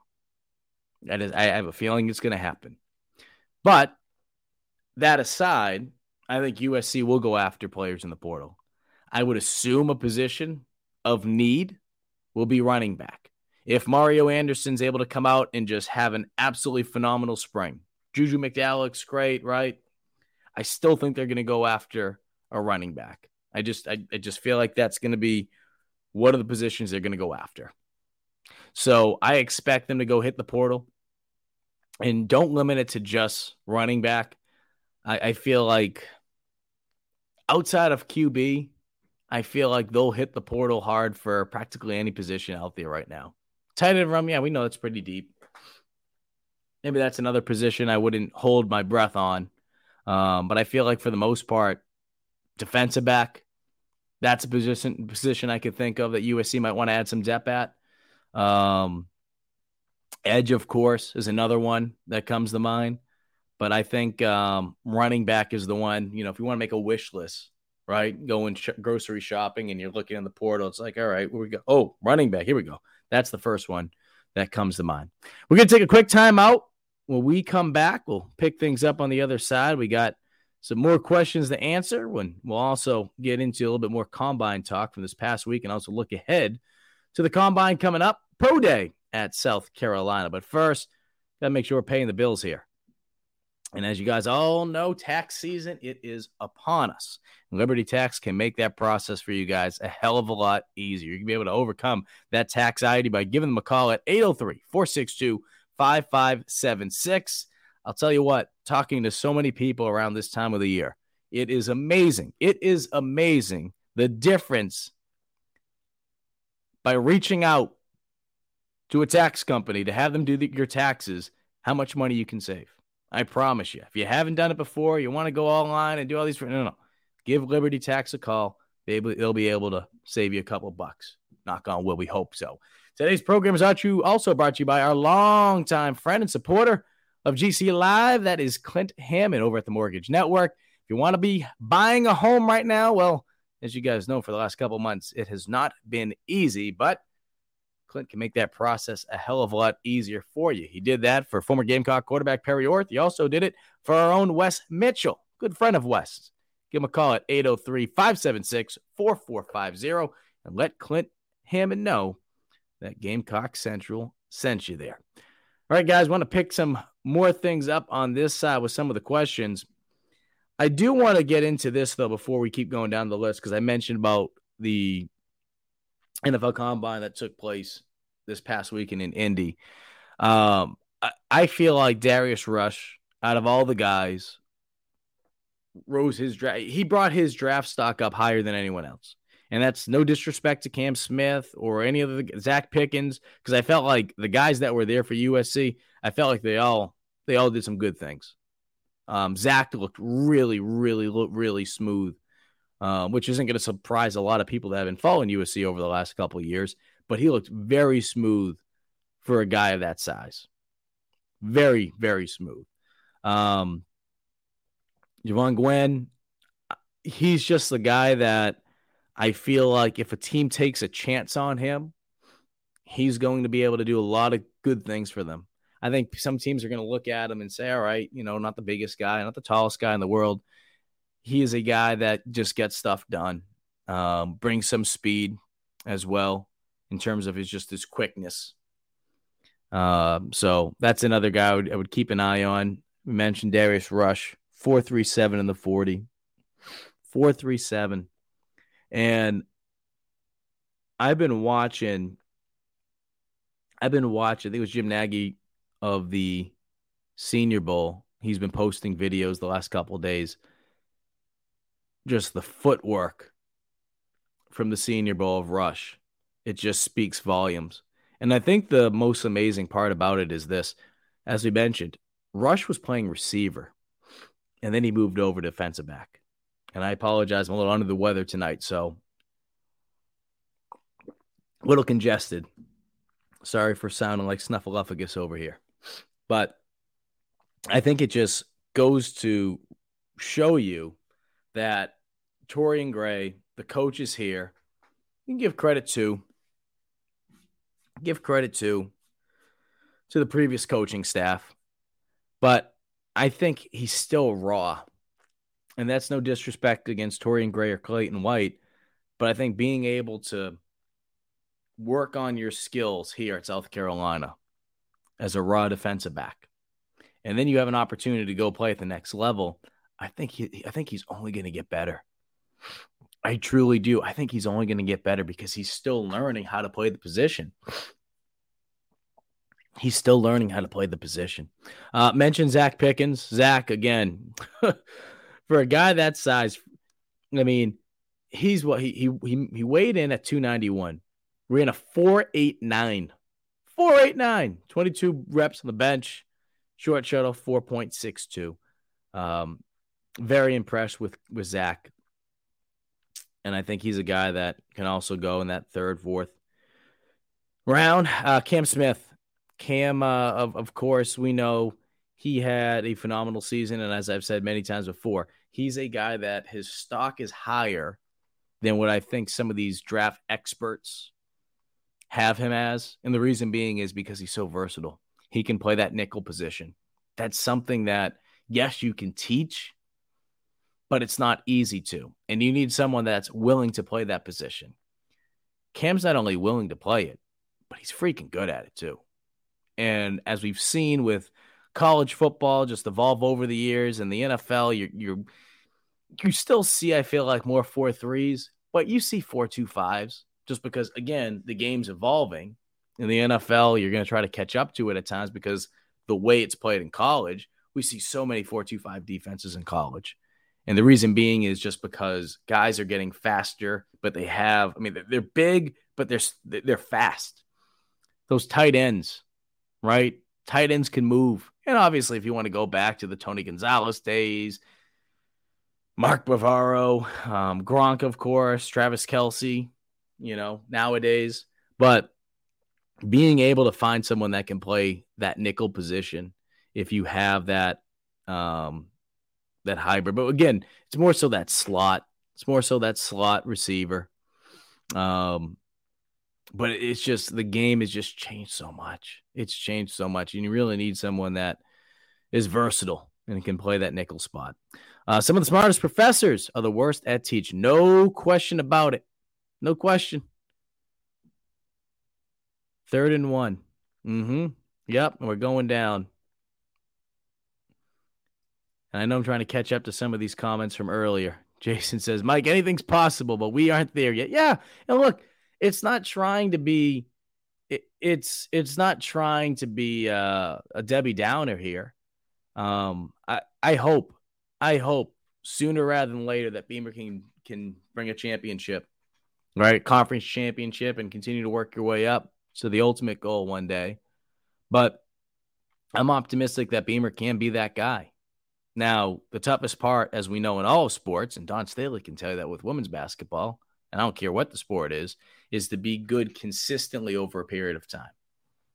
That is, I have a feeling it's going to happen. But that aside, I think USC will go after players in the portal. I would assume a position of need will be running back. If Mario Anderson's able to come out and just have an absolutely phenomenal spring, Juju McDowell's great, right? I still think they're going to go after a running back. I just, I, I just feel like that's going to be one of the positions they're going to go after. So I expect them to go hit the portal and don't limit it to just running back. I, I feel like outside of QB, I feel like they'll hit the portal hard for practically any position out there right now. Tight end room, yeah, we know it's pretty deep. Maybe that's another position I wouldn't hold my breath on. Um, but I feel like for the most part, defensive back, that's a position position I could think of that USC might want to add some depth at. Um, Edge, of course, is another one that comes to mind. But I think um, running back is the one, you know, if you want to make a wish list, right? Going sh- grocery shopping and you're looking in the portal, it's like, all right, where we go. Oh, running back. Here we go. That's the first one that comes to mind. We're going to take a quick time out. When we come back, we'll pick things up on the other side. We got some more questions to answer when we'll also get into a little bit more combine talk from this past week and also look ahead to the combine coming up pro day at South Carolina. But first, got to make sure we're paying the bills here. And as you guys all know, tax season it is upon us. Liberty Tax can make that process for you guys a hell of a lot easier. You can be able to overcome that tax ID by giving them a call at 803 462 5576. I'll tell you what, talking to so many people around this time of the year, it is amazing. It is amazing the difference by reaching out to a tax company to have them do the, your taxes, how much money you can save. I promise you. If you haven't done it before, you want to go online and do all these. No, no, Give Liberty Tax a call. They, they'll be able to save you a couple bucks. Knock on wood. We hope so. Today's program is also brought to you by our longtime friend and supporter of GC Live. That is Clint Hammond over at the Mortgage Network. If you want to be buying a home right now, well, as you guys know, for the last couple months, it has not been easy, but Clint can make that process a hell of a lot easier for you. He did that for former Gamecock quarterback Perry Orth. He also did it for our own Wes Mitchell, good friend of Wes. Give him a call at 803 576 4450 and let Clint Hammond know that Gamecock Central sent you there. All right, guys, want to pick some more things up on this side with some of the questions. I do want to get into this though before we keep going down the list because I mentioned about the NFL Combine that took place this past weekend in Indy. Um, I, I feel like Darius Rush, out of all the guys, rose his draft. He brought his draft stock up higher than anyone else. And that's no disrespect to Cam Smith or any of the Zacch Pickens, because I felt like the guys that were there for USC, I felt like they all they all did some good things. Um, Zacch looked really, really, really smooth um, which isn't going to surprise a lot of people that have been following USC over the last couple years. But he looked very smooth for a guy of that size. Very, very smooth. Um, Jovaughn Gwyn, he's just the guy that I feel like if a team takes a chance on him, he's going to be able to do a lot of good things for them. I think some teams are going to look at him and say, all right, you know, not the biggest guy, not the tallest guy in the world, he is a guy that just gets stuff done, um, brings some speed as well in terms of his just his quickness. Um, so that's another guy I would, I would keep an eye on. We mentioned Darius Rush, 437 in the 40. 437. And I've been watching, I've been watching, I think it was Jim Nagy of the Senior Bowl. He's been posting videos the last couple days just the footwork from the Senior Bowl of Rush. It just speaks volumes. And I think the most amazing part about it is this as we mentioned, Rush was playing receiver and then he moved over to defensive back. And I apologize, I'm a little under the weather tonight, so a little congested. Sorry for sounding like Snuffleupagus over here. But I think it just goes to show you that Torian Gray, the coach is here. You can give credit to give credit to to the previous coaching staff, but I think he's still raw. And that's no disrespect against Torian Gray or Clayton White, but I think being able to work on your skills here at South Carolina as a raw defensive back, and then you have an opportunity to go play at the next level. I think he, I think he's only going to get better. I truly do. I think he's only going to get better because he's still learning how to play the position. He's still learning how to play the position. Uh, mention Zacch Pickens. Zacch, again, for a guy that size, I mean, he's what he, he, he weighed in at 291, ran a 489, 489, 22 reps on the bench, short shuttle, 4.62. Um, very impressed with, with Zacch and I think he's a guy that can also go in that third, fourth round. Uh, Cam Smith, Cam, uh, of of course, we know he had a phenomenal season, and as I've said many times before, he's a guy that his stock is higher than what I think some of these draft experts have him as. And the reason being is because he's so versatile. He can play that nickel position. That's something that, yes, you can teach, but it's not easy to. And you need someone that's willing to play that position. Cam's not only willing to play it, but he's freaking good at it too. And as we've seen with college football just evolve over the years and the NFL, you're, you're you still see, I feel like, more four threes, but you see four two fives just because, again, the game's evolving. In the NFL, you're going to try to catch up to it at times because the way it's played in college, we see so many four two five defenses in college. And the reason being is just because guys are getting faster, but they have, I mean, they're, big, but they're, they're fast. Those tight ends, right? Tight ends can move. And obviously, if you want to go back to the Tony Gonzalez days, Mark Bavaro, um, Gronk, of course, Travis Kelce, you know, nowadays. But being able to find someone that can play that nickel position, if you have that, um, that hybrid. But again, it's more so that slot. It's more so that slot receiver. Um, but it's just the game has just changed so much. It's changed so much, and you really need someone that is versatile and can play that nickel spot. Uh, some of the smartest professors are the worst at teach. No question about it. No question. Third and one. Mm-hmm. Yep. We're going down. And I know I'm trying to catch up to some of these comments from earlier. Jason says, Mike, anything's possible, but we aren't there yet. Yeah. And look, it's not trying to be it, it's it's not trying to be uh, a Debbie Downer here. Um, I I hope I hope sooner rather than later that Beamer can can bring a championship, right? Conference championship and continue to work your way up to the ultimate goal one day. But I'm optimistic that Beamer can be that guy. Now, the toughest part, as we know in all sports, and Dawn Staley can tell you that with women's basketball, and I don't care what the sport is, is to be good consistently over a period of time.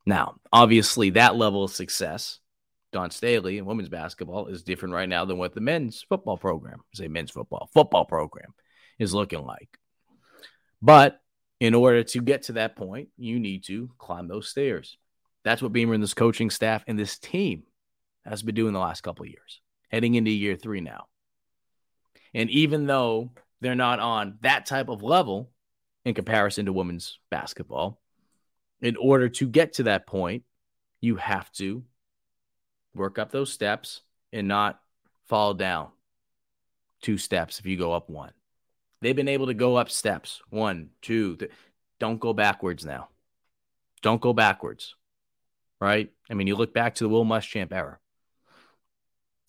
Now, obviously, that level of success Dawn Staley in women's basketball is different right now than what the men's football program, say men's football, football program is looking like. But in order to get to that point, you need to climb those stairs. That's what Beamer and this coaching staff and this team has been doing the last couple of years, heading into year three now. And even though they're not on that type of level in comparison to women's basketball, in order to get to that point, you have to work up those steps and not fall down two steps if you go up one. They've been able to go up steps one, two. Th- don't go backwards now. Don't go backwards. Right? I mean, you look back to the Will Muschamp era.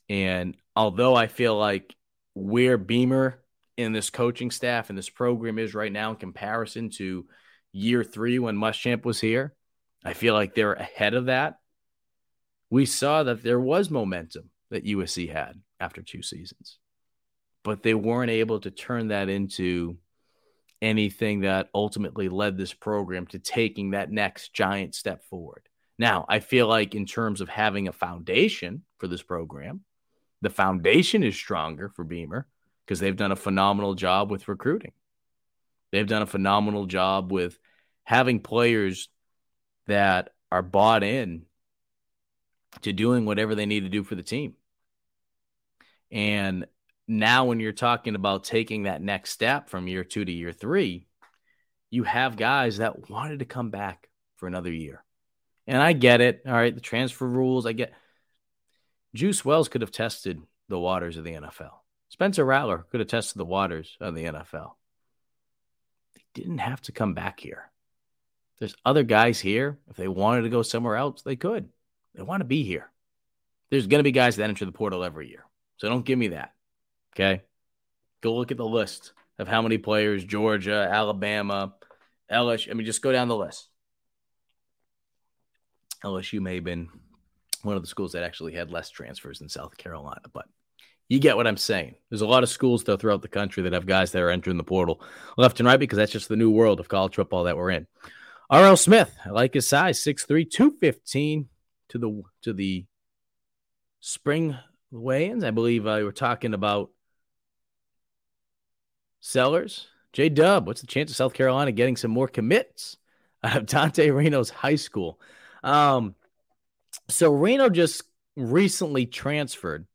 And although I feel like where Beamer in this coaching staff and this program is right now in comparison to year three when Muschamp was here, I feel like they're ahead of that we saw that there was momentum that USC had after two seasons, but they weren't able to turn that into anything that ultimately led this program to taking that next giant step forward. Now, I feel like in terms of having a foundation for this program, the foundation is stronger for Beamer because they've done a phenomenal job with recruiting. They've done a phenomenal job with having players that are bought in to doing whatever they need to do for the team. And now, when you're talking about taking that next step from year two to year three, you have guys that wanted to come back for another year. And I get it. All right. The transfer rules, I get. Juice Wells could have tested the waters of the NFL. Spencer Rattler could have tested the waters of the NFL. They didn't have to come back here. There's other guys here. If they wanted to go somewhere else, they could. They want to be here. There's going to be guys that enter the portal every year. So don't give me that. Okay. Go look at the list of how many players Georgia, Alabama, LSU. I mean, just go down the list. LSU may have been one of the schools that actually had less transfers in South Carolina, but you get what I'm saying. There's a lot of schools though throughout the country that have guys that are entering the portal left and right because that's just the new world of college football that we're in. R.L. Smith, I like his size, 6'3, 215 to the to the spring weigh-ins. I believe uh, we were talking about sellers. J Dub, what's the chance of South Carolina getting some more commits out of Dante Reno's high school. Um, so Reno just recently transferred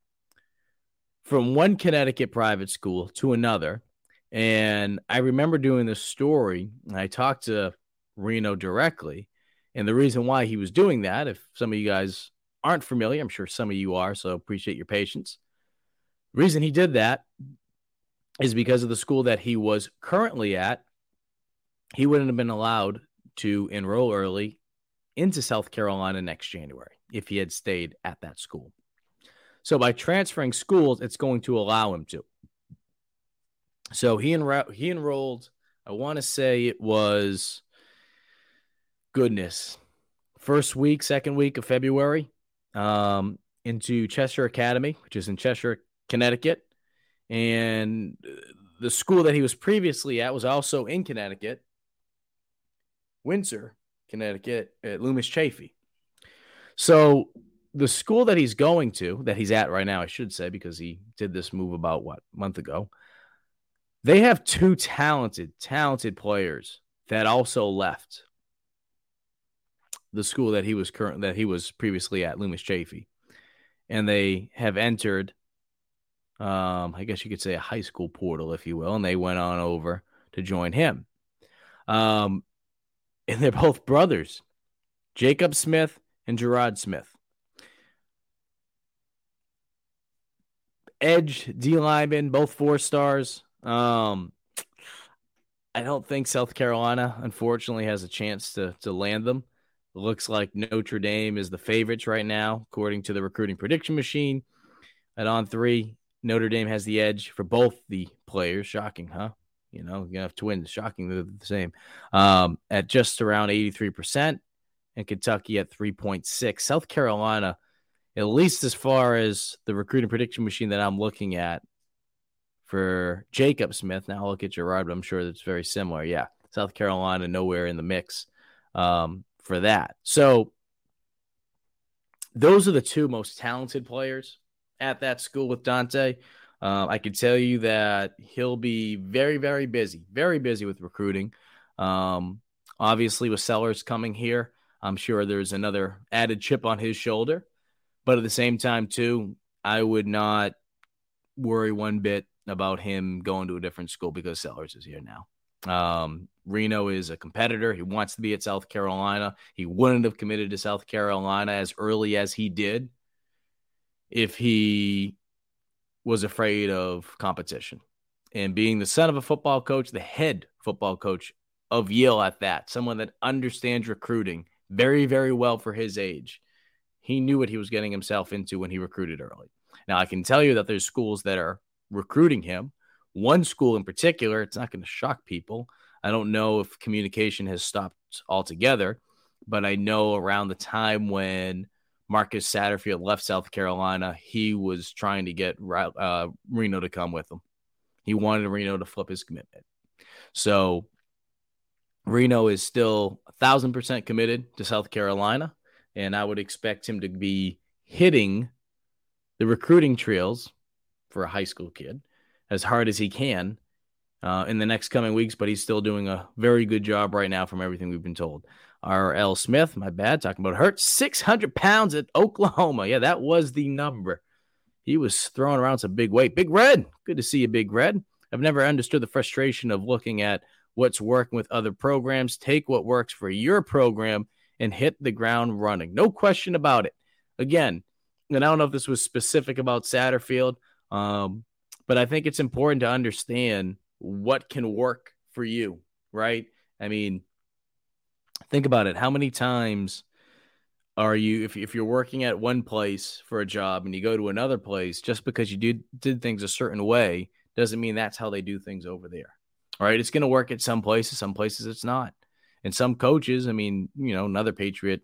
from one Connecticut private school to another. And I remember doing this story. And I talked to Reno directly. And the reason why he was doing that, if some of you guys aren't familiar, I'm sure some of you are, so appreciate your patience. The reason he did that is because of the school that he was currently at. He wouldn't have been allowed to enroll early into South Carolina next January if he had stayed at that school. So by transferring schools, it's going to allow him to. So he enro- he enrolled. I want to say it was goodness, first week, second week of February, um, into Cheshire Academy, which is in Cheshire, Connecticut, and the school that he was previously at was also in Connecticut, Windsor, Connecticut, at Loomis Chaffee. So the school that he's going to, that he's at right now, I should say, because he did this move about what month ago. They have two talented, talented players that also left the school that he was current that he was previously at, Loomis Chaffee, and they have entered. Um, I guess you could say a high school portal, if you will, and they went on over to join him. Um, and they're both brothers, Jacob Smith and Gerard Smith. Edge, D lineman, both four stars. Um, I don't think South Carolina, unfortunately, has a chance to to land them. It looks like Notre Dame is the favorites right now, according to the recruiting prediction machine. At On3, Notre Dame has the edge for both the players. Shocking, huh? You know, you have twins. Shocking, they're the same. Um, at just around 83%, and Kentucky at 3.6. South Carolina, at least as far as the recruiting prediction machine that I'm looking at for Jacob Smith. Now I'll look at Gerard, but I'm sure that's very similar. Yeah. South Carolina, nowhere in the mix um, for that. So those are the two most talented players at that school with Dante. Um, I can tell you that he'll be very, very busy, very busy with recruiting. Um, obviously, with Sellers coming here, I'm sure there's another added chip on his shoulder. But at the same time, too, I would not worry one bit about him going to a different school because Sellers is here now. Um, Reno is a competitor. He wants to be at South Carolina. He wouldn't have committed to South Carolina as early as he did if he was afraid of competition. And being the son of a football coach, the head football coach of Yale at that, someone that understands recruiting very, very well for his age, he knew what he was getting himself into when he recruited early. Now, I can tell you that there's schools that are recruiting him. One school in particular, it's not going to shock people. I don't know if communication has stopped altogether, but I know around the time when Marcus Satterfield left South Carolina, he was trying to get uh, Reno to come with him. He wanted Reno to flip his commitment. So Reno is still thousand percent committed to South Carolina, and I would expect him to be hitting the recruiting trails for a high school kid as hard as he can uh, in the next coming weeks, but he's still doing a very good job right now from everything we've been told. R.L. Smith, my bad, talking about hurt 600 pounds at Oklahoma. Yeah, that was the number. He was throwing around some big weight. Big Red, good to see you, Big Red. I've never understood the frustration of looking at what's working with other programs. Take what works for your program and hit the ground running. No question about it. Again, and I don't know if this was specific about Satterfield, um, but I think it's important to understand what can work for you, right? I mean, think about it. How many times are you, if, if you're working at one place for a job and you go to another place, just because you did, did things a certain way doesn't mean that's how they do things over there, right? It's going to work at some places, some places it's not. And some coaches, I mean, you know, another Patriot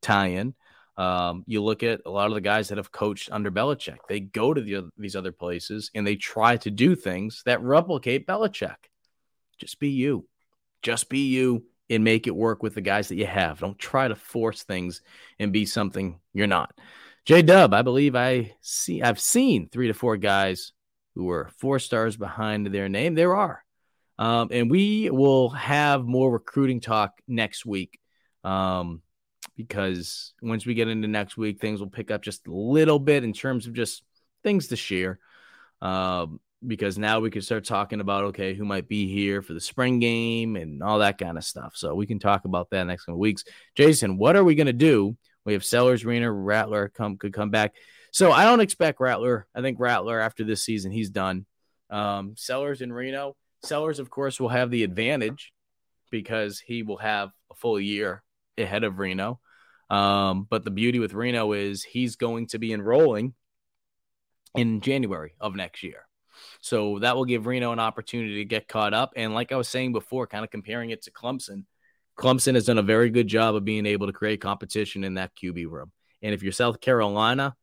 tie in. Um, you look at a lot of the guys that have coached under Belichick. They go to the, these other places and they try to do things that replicate Belichick. Just be you. Just be you and make it work with the guys that you have. Don't try to force things and be something you're not. J Dub, I believe I see I've seen three to four guys who were four stars behind their name. There are. Um, and we will have more recruiting talk next week. Um, because once we get into next week, things will pick up just a little bit in terms of just things to share. Um, because now we can start talking about okay, who might be here for the spring game and all that kind of stuff. So we can talk about that next couple weeks. Jason, what are we going to do? We have Sellers, Reno, Rattler come could come back. So I don't expect Rattler. I think Rattler after this season he's done. Um, Sellers and Reno. Sellers, of course, will have the advantage because he will have a full year ahead of Reno. Um, but the beauty with Reno is he's going to be enrolling in January of next year. So that will give Reno an opportunity to get caught up. And like I was saying before, kind of comparing it to Clemson, Clemson has done a very good job of being able to create competition in that QB room. And if you're South Carolina,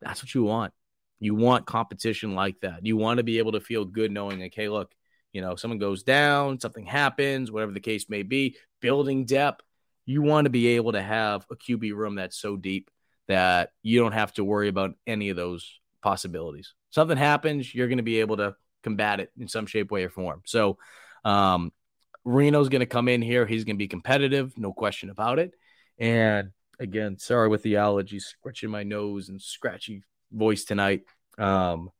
that's what you want. You want competition like that. You want to be able to feel good knowing, like, hey, look, you know, someone goes down, something happens, whatever the case may be, building depth. You want to be able to have a QB room that's so deep that you don't have to worry about any of those possibilities. Something happens, you're going to be able to combat it in some shape, way, or form. So, um, Reno's going to come in here. He's going to be competitive, no question about it. And again, sorry with the allergies, scratching my nose and scratchy voice tonight. Um,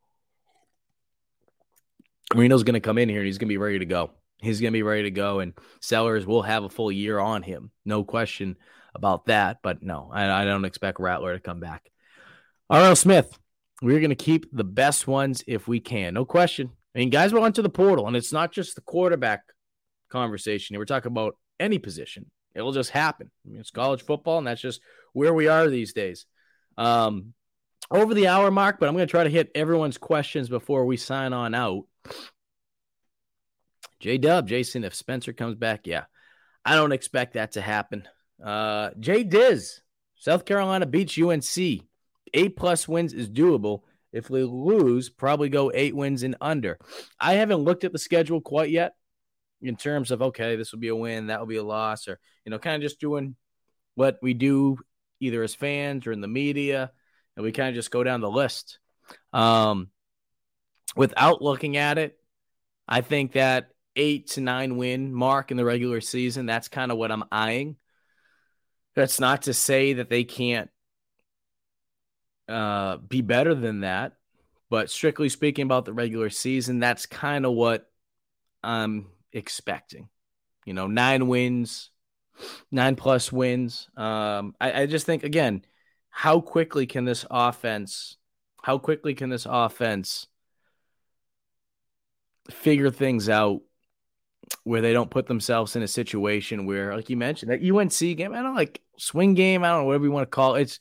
Reno's going to come in here and he's going to be ready to go. He's going to be ready to go, and Sellers will have a full year on him. No question about that. But no, I, I don't expect Rattler to come back. R.L. Smith, we're going to keep the best ones if we can. No question. I mean, guys went to the portal, and it's not just the quarterback conversation. We're talking about any position. It'll just happen. I mean, it's college football, and that's just where we are these days. Um, over the hour mark, but I'm going to try to hit everyone's questions before we sign on out. J Dub, Jason, if Spencer comes back, yeah, I don't expect that to happen. Uh, Jay Diz, South Carolina beats UNC. Eight plus wins is doable. If we lose, probably go eight wins and under. I haven't looked at the schedule quite yet in terms of, okay, this will be a win, that will be a loss, or, you know, kind of just doing what we do either as fans or in the media and we kind of just go down the list. Um, without looking at it, I think that eight to nine win mark in the regular season, that's kind of what I'm eyeing. That's not to say that they can't uh, be better than that, but strictly speaking about the regular season, that's kind of what I'm expecting. You know, nine wins, nine plus wins. Um, I, I just think again, how quickly can this offense how quickly can this offense figure things out where they don't put themselves in a situation where like you mentioned that UNC game I don't like swing game I don't know whatever you want to call it it's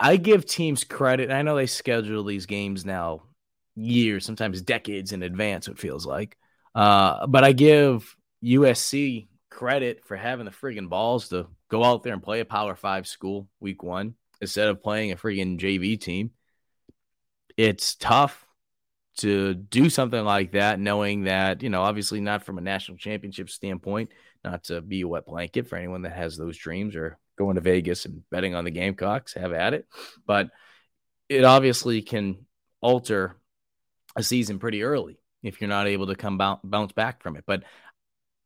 I give teams credit I know they schedule these games now years sometimes decades in advance it feels like uh, but I give USC credit for having the friggin' balls to go out there and play a Power Five school week one instead of playing a friggin' JV team. It's tough to do something like that, knowing that, you know, obviously not from a national championship standpoint, not to be a wet blanket for anyone that has those dreams or going to Vegas and betting on the Gamecocks, have at it. But it obviously can alter a season pretty early if you're not able to come bounce back from it. But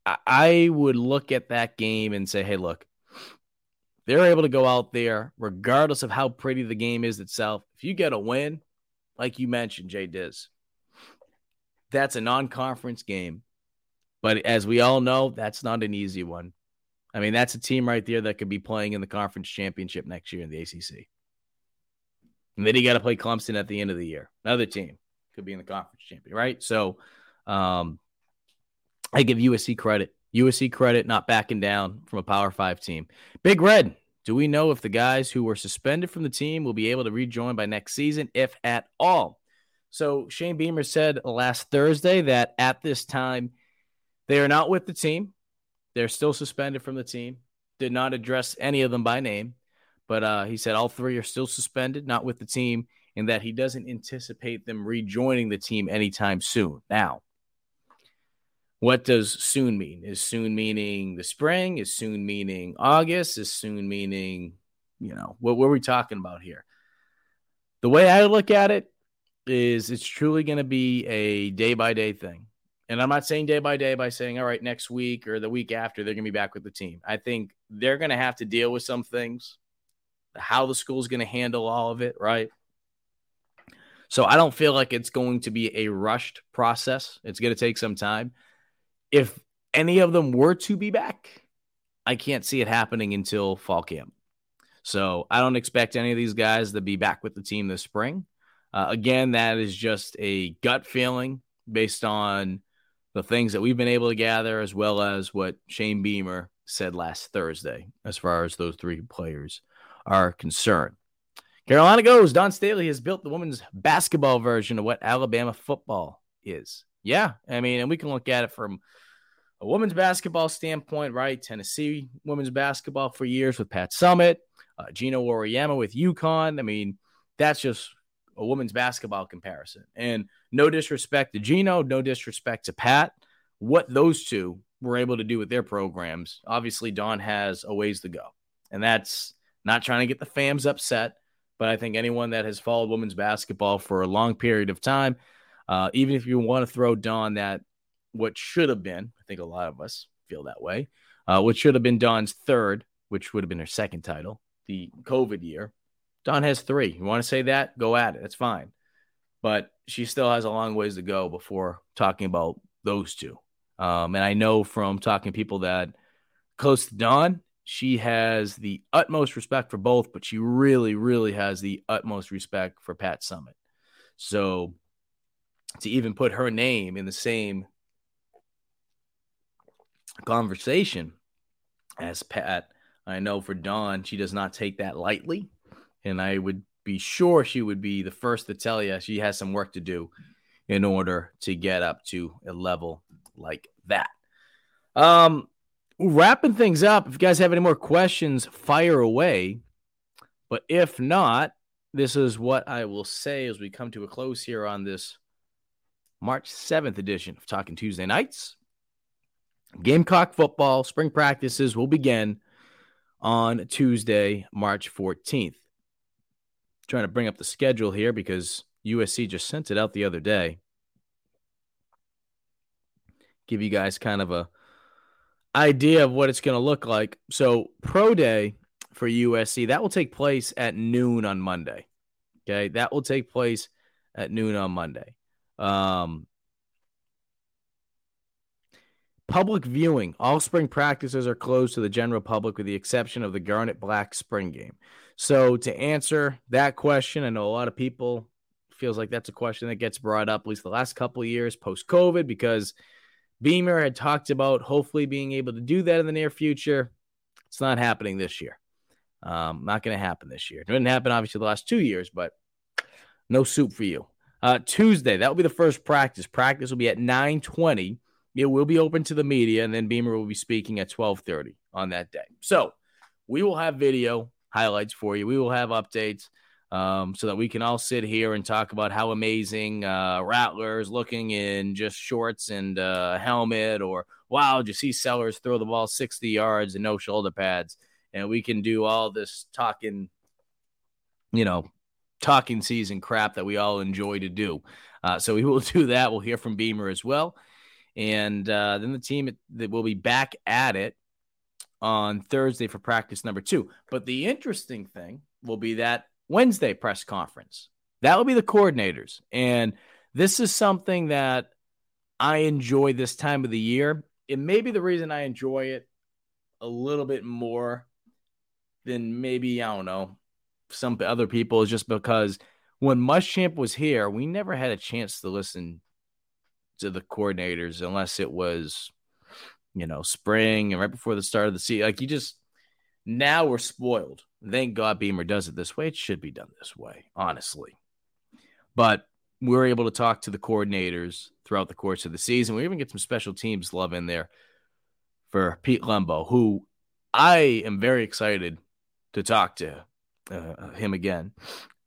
I would look at that game and say, hey, look, they're able to go out there, regardless of how pretty the game is itself. If you get a win, like you mentioned, Jay Diz, that's a non conference game. But as we all know, that's not an easy one. I mean, that's a team right there that could be playing in the conference championship next year in the ACC. And then you got to play Clemson at the end of the year. Another team could be in the conference champion, right? So, um, I give USC credit. USC credit not backing down from a Power Five team. Big Red, do we know if the guys who were suspended from the team will be able to rejoin by next season, if at all? So Shane Beamer said last Thursday that at this time they are not with the team. They're still suspended from the team. Did not address any of them by name, but uh, he said all three are still suspended, not with the team, and that he doesn't anticipate them rejoining the team anytime soon. Now, what does soon mean? Is soon meaning the spring? Is soon meaning August? Is soon meaning, you know, what, are we talking about here? The way I look at it is it's truly going to be a day by day thing. And I'm not saying day by day by saying, all right, next week or the week after, they're going to be back with the team. I think they're going to have to deal with some things, how the school's going to handle all of it, right? So I don't feel like it's going to be a rushed process. It's going to take some time. If any of them were to be back, I can't see it happening until fall camp. So I don't expect any of these guys to be back with the team this spring. Uh, again, that is just a gut feeling based on the things that we've been able to gather, as well as what Shane Beamer said last Thursday, as far as those three players are concerned. Carolina goes. Dawn Staley has built the women's basketball version of what Alabama football is. Yeah, I mean, and we can look at it from a women's basketball standpoint, right? Tennessee women's basketball for years with Pat Summitt, uh, Geno Auriemma with UConn. I mean, that's just a women's basketball comparison. And no disrespect to Geno, no disrespect to Pat. What those two were able to do with their programs, obviously, Dawn has a ways to go. And that's not trying to get the fans upset, but I think anyone that has followed women's basketball for a long period of time, uh, even if you want to throw Dawn that what should have been, I think a lot of us feel that way, uh, what should have been Dawn's third, which would have been her second title, the COVID year, Dawn has three. You want to say that? Go at it. That's fine. But she still has a long ways to go before talking about those two. Um, and I know from talking to people that close to Dawn, she has the utmost respect for both, but she really, really has the utmost respect for Pat Summitt. So to even put her name in the same conversation as Pat, I know for Dawn, she does not take that lightly and I would be sure she would be the first to tell you she has some work to do in order to get up to a level like that. Um, wrapping things up. If you guys have any more questions, fire away. But if not, this is what I will say as we come to a close here on this March 7th edition of Talking Tuesday Nights. Gamecock football spring practices will begin on Tuesday, March 14th trying to bring up the schedule here because USC just sent it out the other day. Give you guys kind of a idea of what it's going to look like. So, pro day for USC that will take place at noon on Monday. Okay, that will take place at noon on Monday. Um, public viewing. All spring practices are closed to the general public with the exception of the Garnet Black spring game. So to answer that question, I know a lot of people feels like that's a question that gets brought up at least the last couple years post COVID because Beamer had talked about hopefully being able to do that in the near future. It's not happening this year. Um, not going to happen this year. It didn't happen obviously the last two years, but no soup for you. Uh, Tuesday, that will be the first practice. Practice will be at 9:20. It will be open to the media, and then Beamer will be speaking at 12:30 on that day. So we will have video highlights for you. We will have updates um, so that we can all sit here and talk about how amazing uh, Rattler's looking in just shorts and uh, helmet, or wow, did you see Sellers throw the ball 60 yards and no shoulder pads? And we can do all this talking, you know, talking season crap that we all enjoy to do. Uh, so we will do that. We'll hear from Beamer as well. And uh, then the team that will be back at it on Thursday for practice number two. But the interesting thing will be that Wednesday press conference. That will be the coordinators. And this is something that I enjoy this time of the year. It may be the reason I enjoy it a little bit more than maybe, I don't know, some other people is just because when Muschamp was here, we never had a chance to listen to the coordinators unless it was you know, spring and right before the start of the season. Like you just now we're spoiled. Thank God Beamer does it this way. It should be done this way, honestly. But we are able to talk to the coordinators throughout the course of the season. We even get some special teams love in there for Pete Lembo, who I am very excited to talk to uh, him again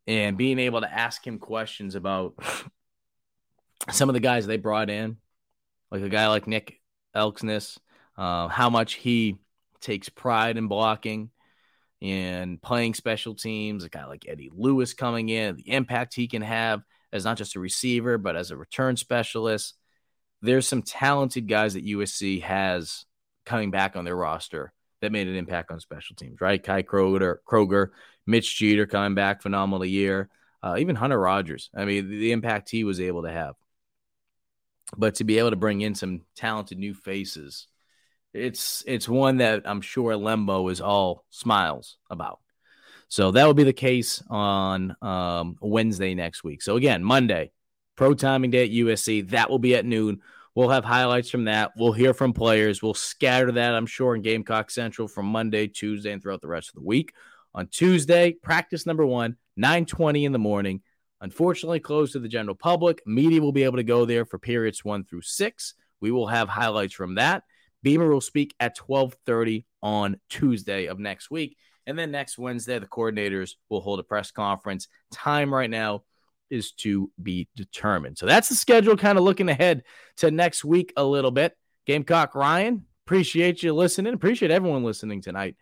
and being able to ask him questions about some of the guys they brought in, like a guy like Nick Elksnis, uh, how much he takes pride in blocking and playing special teams. A guy like Eddie Lewis coming in, the impact he can have as not just a receiver, but as a return specialist. there's some talented guys that USC has coming back on their roster that made an impact on special teams, right? Kai Kroeger, Kroeger Mitch Jeter coming back, phenomenal year. Uh, even Hunter Rogers. I mean, the impact he was able to have. But to be able to bring in some talented new faces, it's it's one that I'm sure Lembo is all smiles about. So that will be the case on um, Wednesday next week. So again, Monday, pro timing day at USC. That will be at noon. We'll have highlights from that. We'll hear from players. We'll scatter that, I'm sure, in Gamecock Central from Monday, Tuesday, and throughout the rest of the week. On Tuesday, practice number one, 9:20 in the morning. Unfortunately, closed to the general public. Media will be able to go there for periods one through six. We will have highlights from that. Beamer will speak at 12:30 on Tuesday of next week. And then next Wednesday, the coordinators will hold a press conference. Time right now is to be determined. So that's the schedule, kind of looking ahead to next week a little bit. Gamecock Ryan, appreciate you listening. Appreciate everyone listening tonight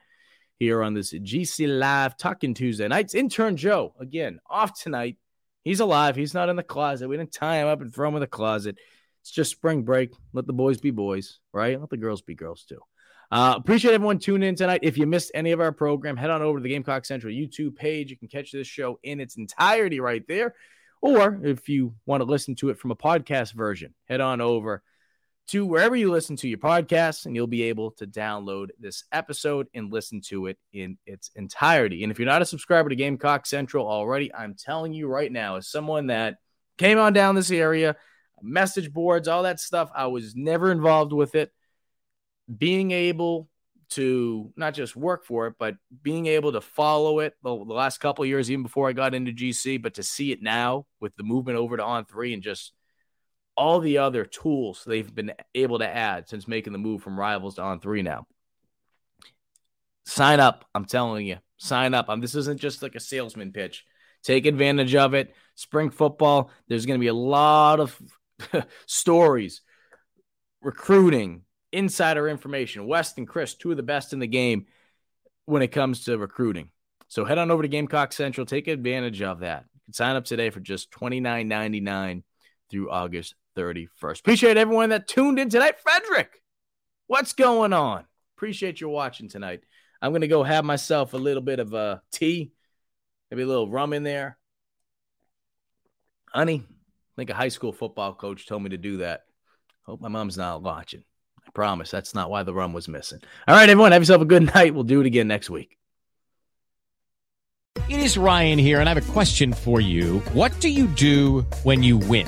here on this GC Live Talking Tuesday nights. Intern Joe, again, off tonight. He's alive. He's not in the closet. We didn't tie him up and throw him in the closet. It's just spring break. Let the boys be boys, right? Let the girls be girls too. Uh, appreciate everyone tuning in tonight. If you missed any of our program, head on over to the Gamecock Central YouTube page. You can catch this show in its entirety right there. Or if you want to listen to it from a podcast version, head on over to wherever you listen to your podcasts and you'll be able to download this episode and listen to it in its entirety. And if you're not a subscriber to Gamecock Central already, I'm telling you right now, as someone that came on down this area, message boards, all that stuff, I was never involved with it being able to not just work for it, but being able to follow it the, the last couple years, even before I got into GC, but to see it now with the movement over to On3 and just all the other tools they've been able to add since making the move from rivals to On3 now. Sign up. I'm telling you, sign up. Um, this isn't just like a salesman pitch. Take advantage of it. Spring football, there's going to be a lot of stories, recruiting, insider information. West and Chris, two of the best in the game when it comes to recruiting. So head on over to Gamecock Central. Take advantage of that. You can sign up today for just $29.99 through August 31st. Appreciate everyone that tuned in tonight. Frederick, what's going on? Appreciate you watching tonight. I'm going to go have myself a little bit of a tea, maybe a little rum in there. Honey, I think a high school football coach told me to do that. Hope my mom's not watching. I promise that's not why the rum was missing. All right, everyone, have yourself a good night. We'll do it again next week. It is Ryan here, and I have a question for you. What do you do when you win?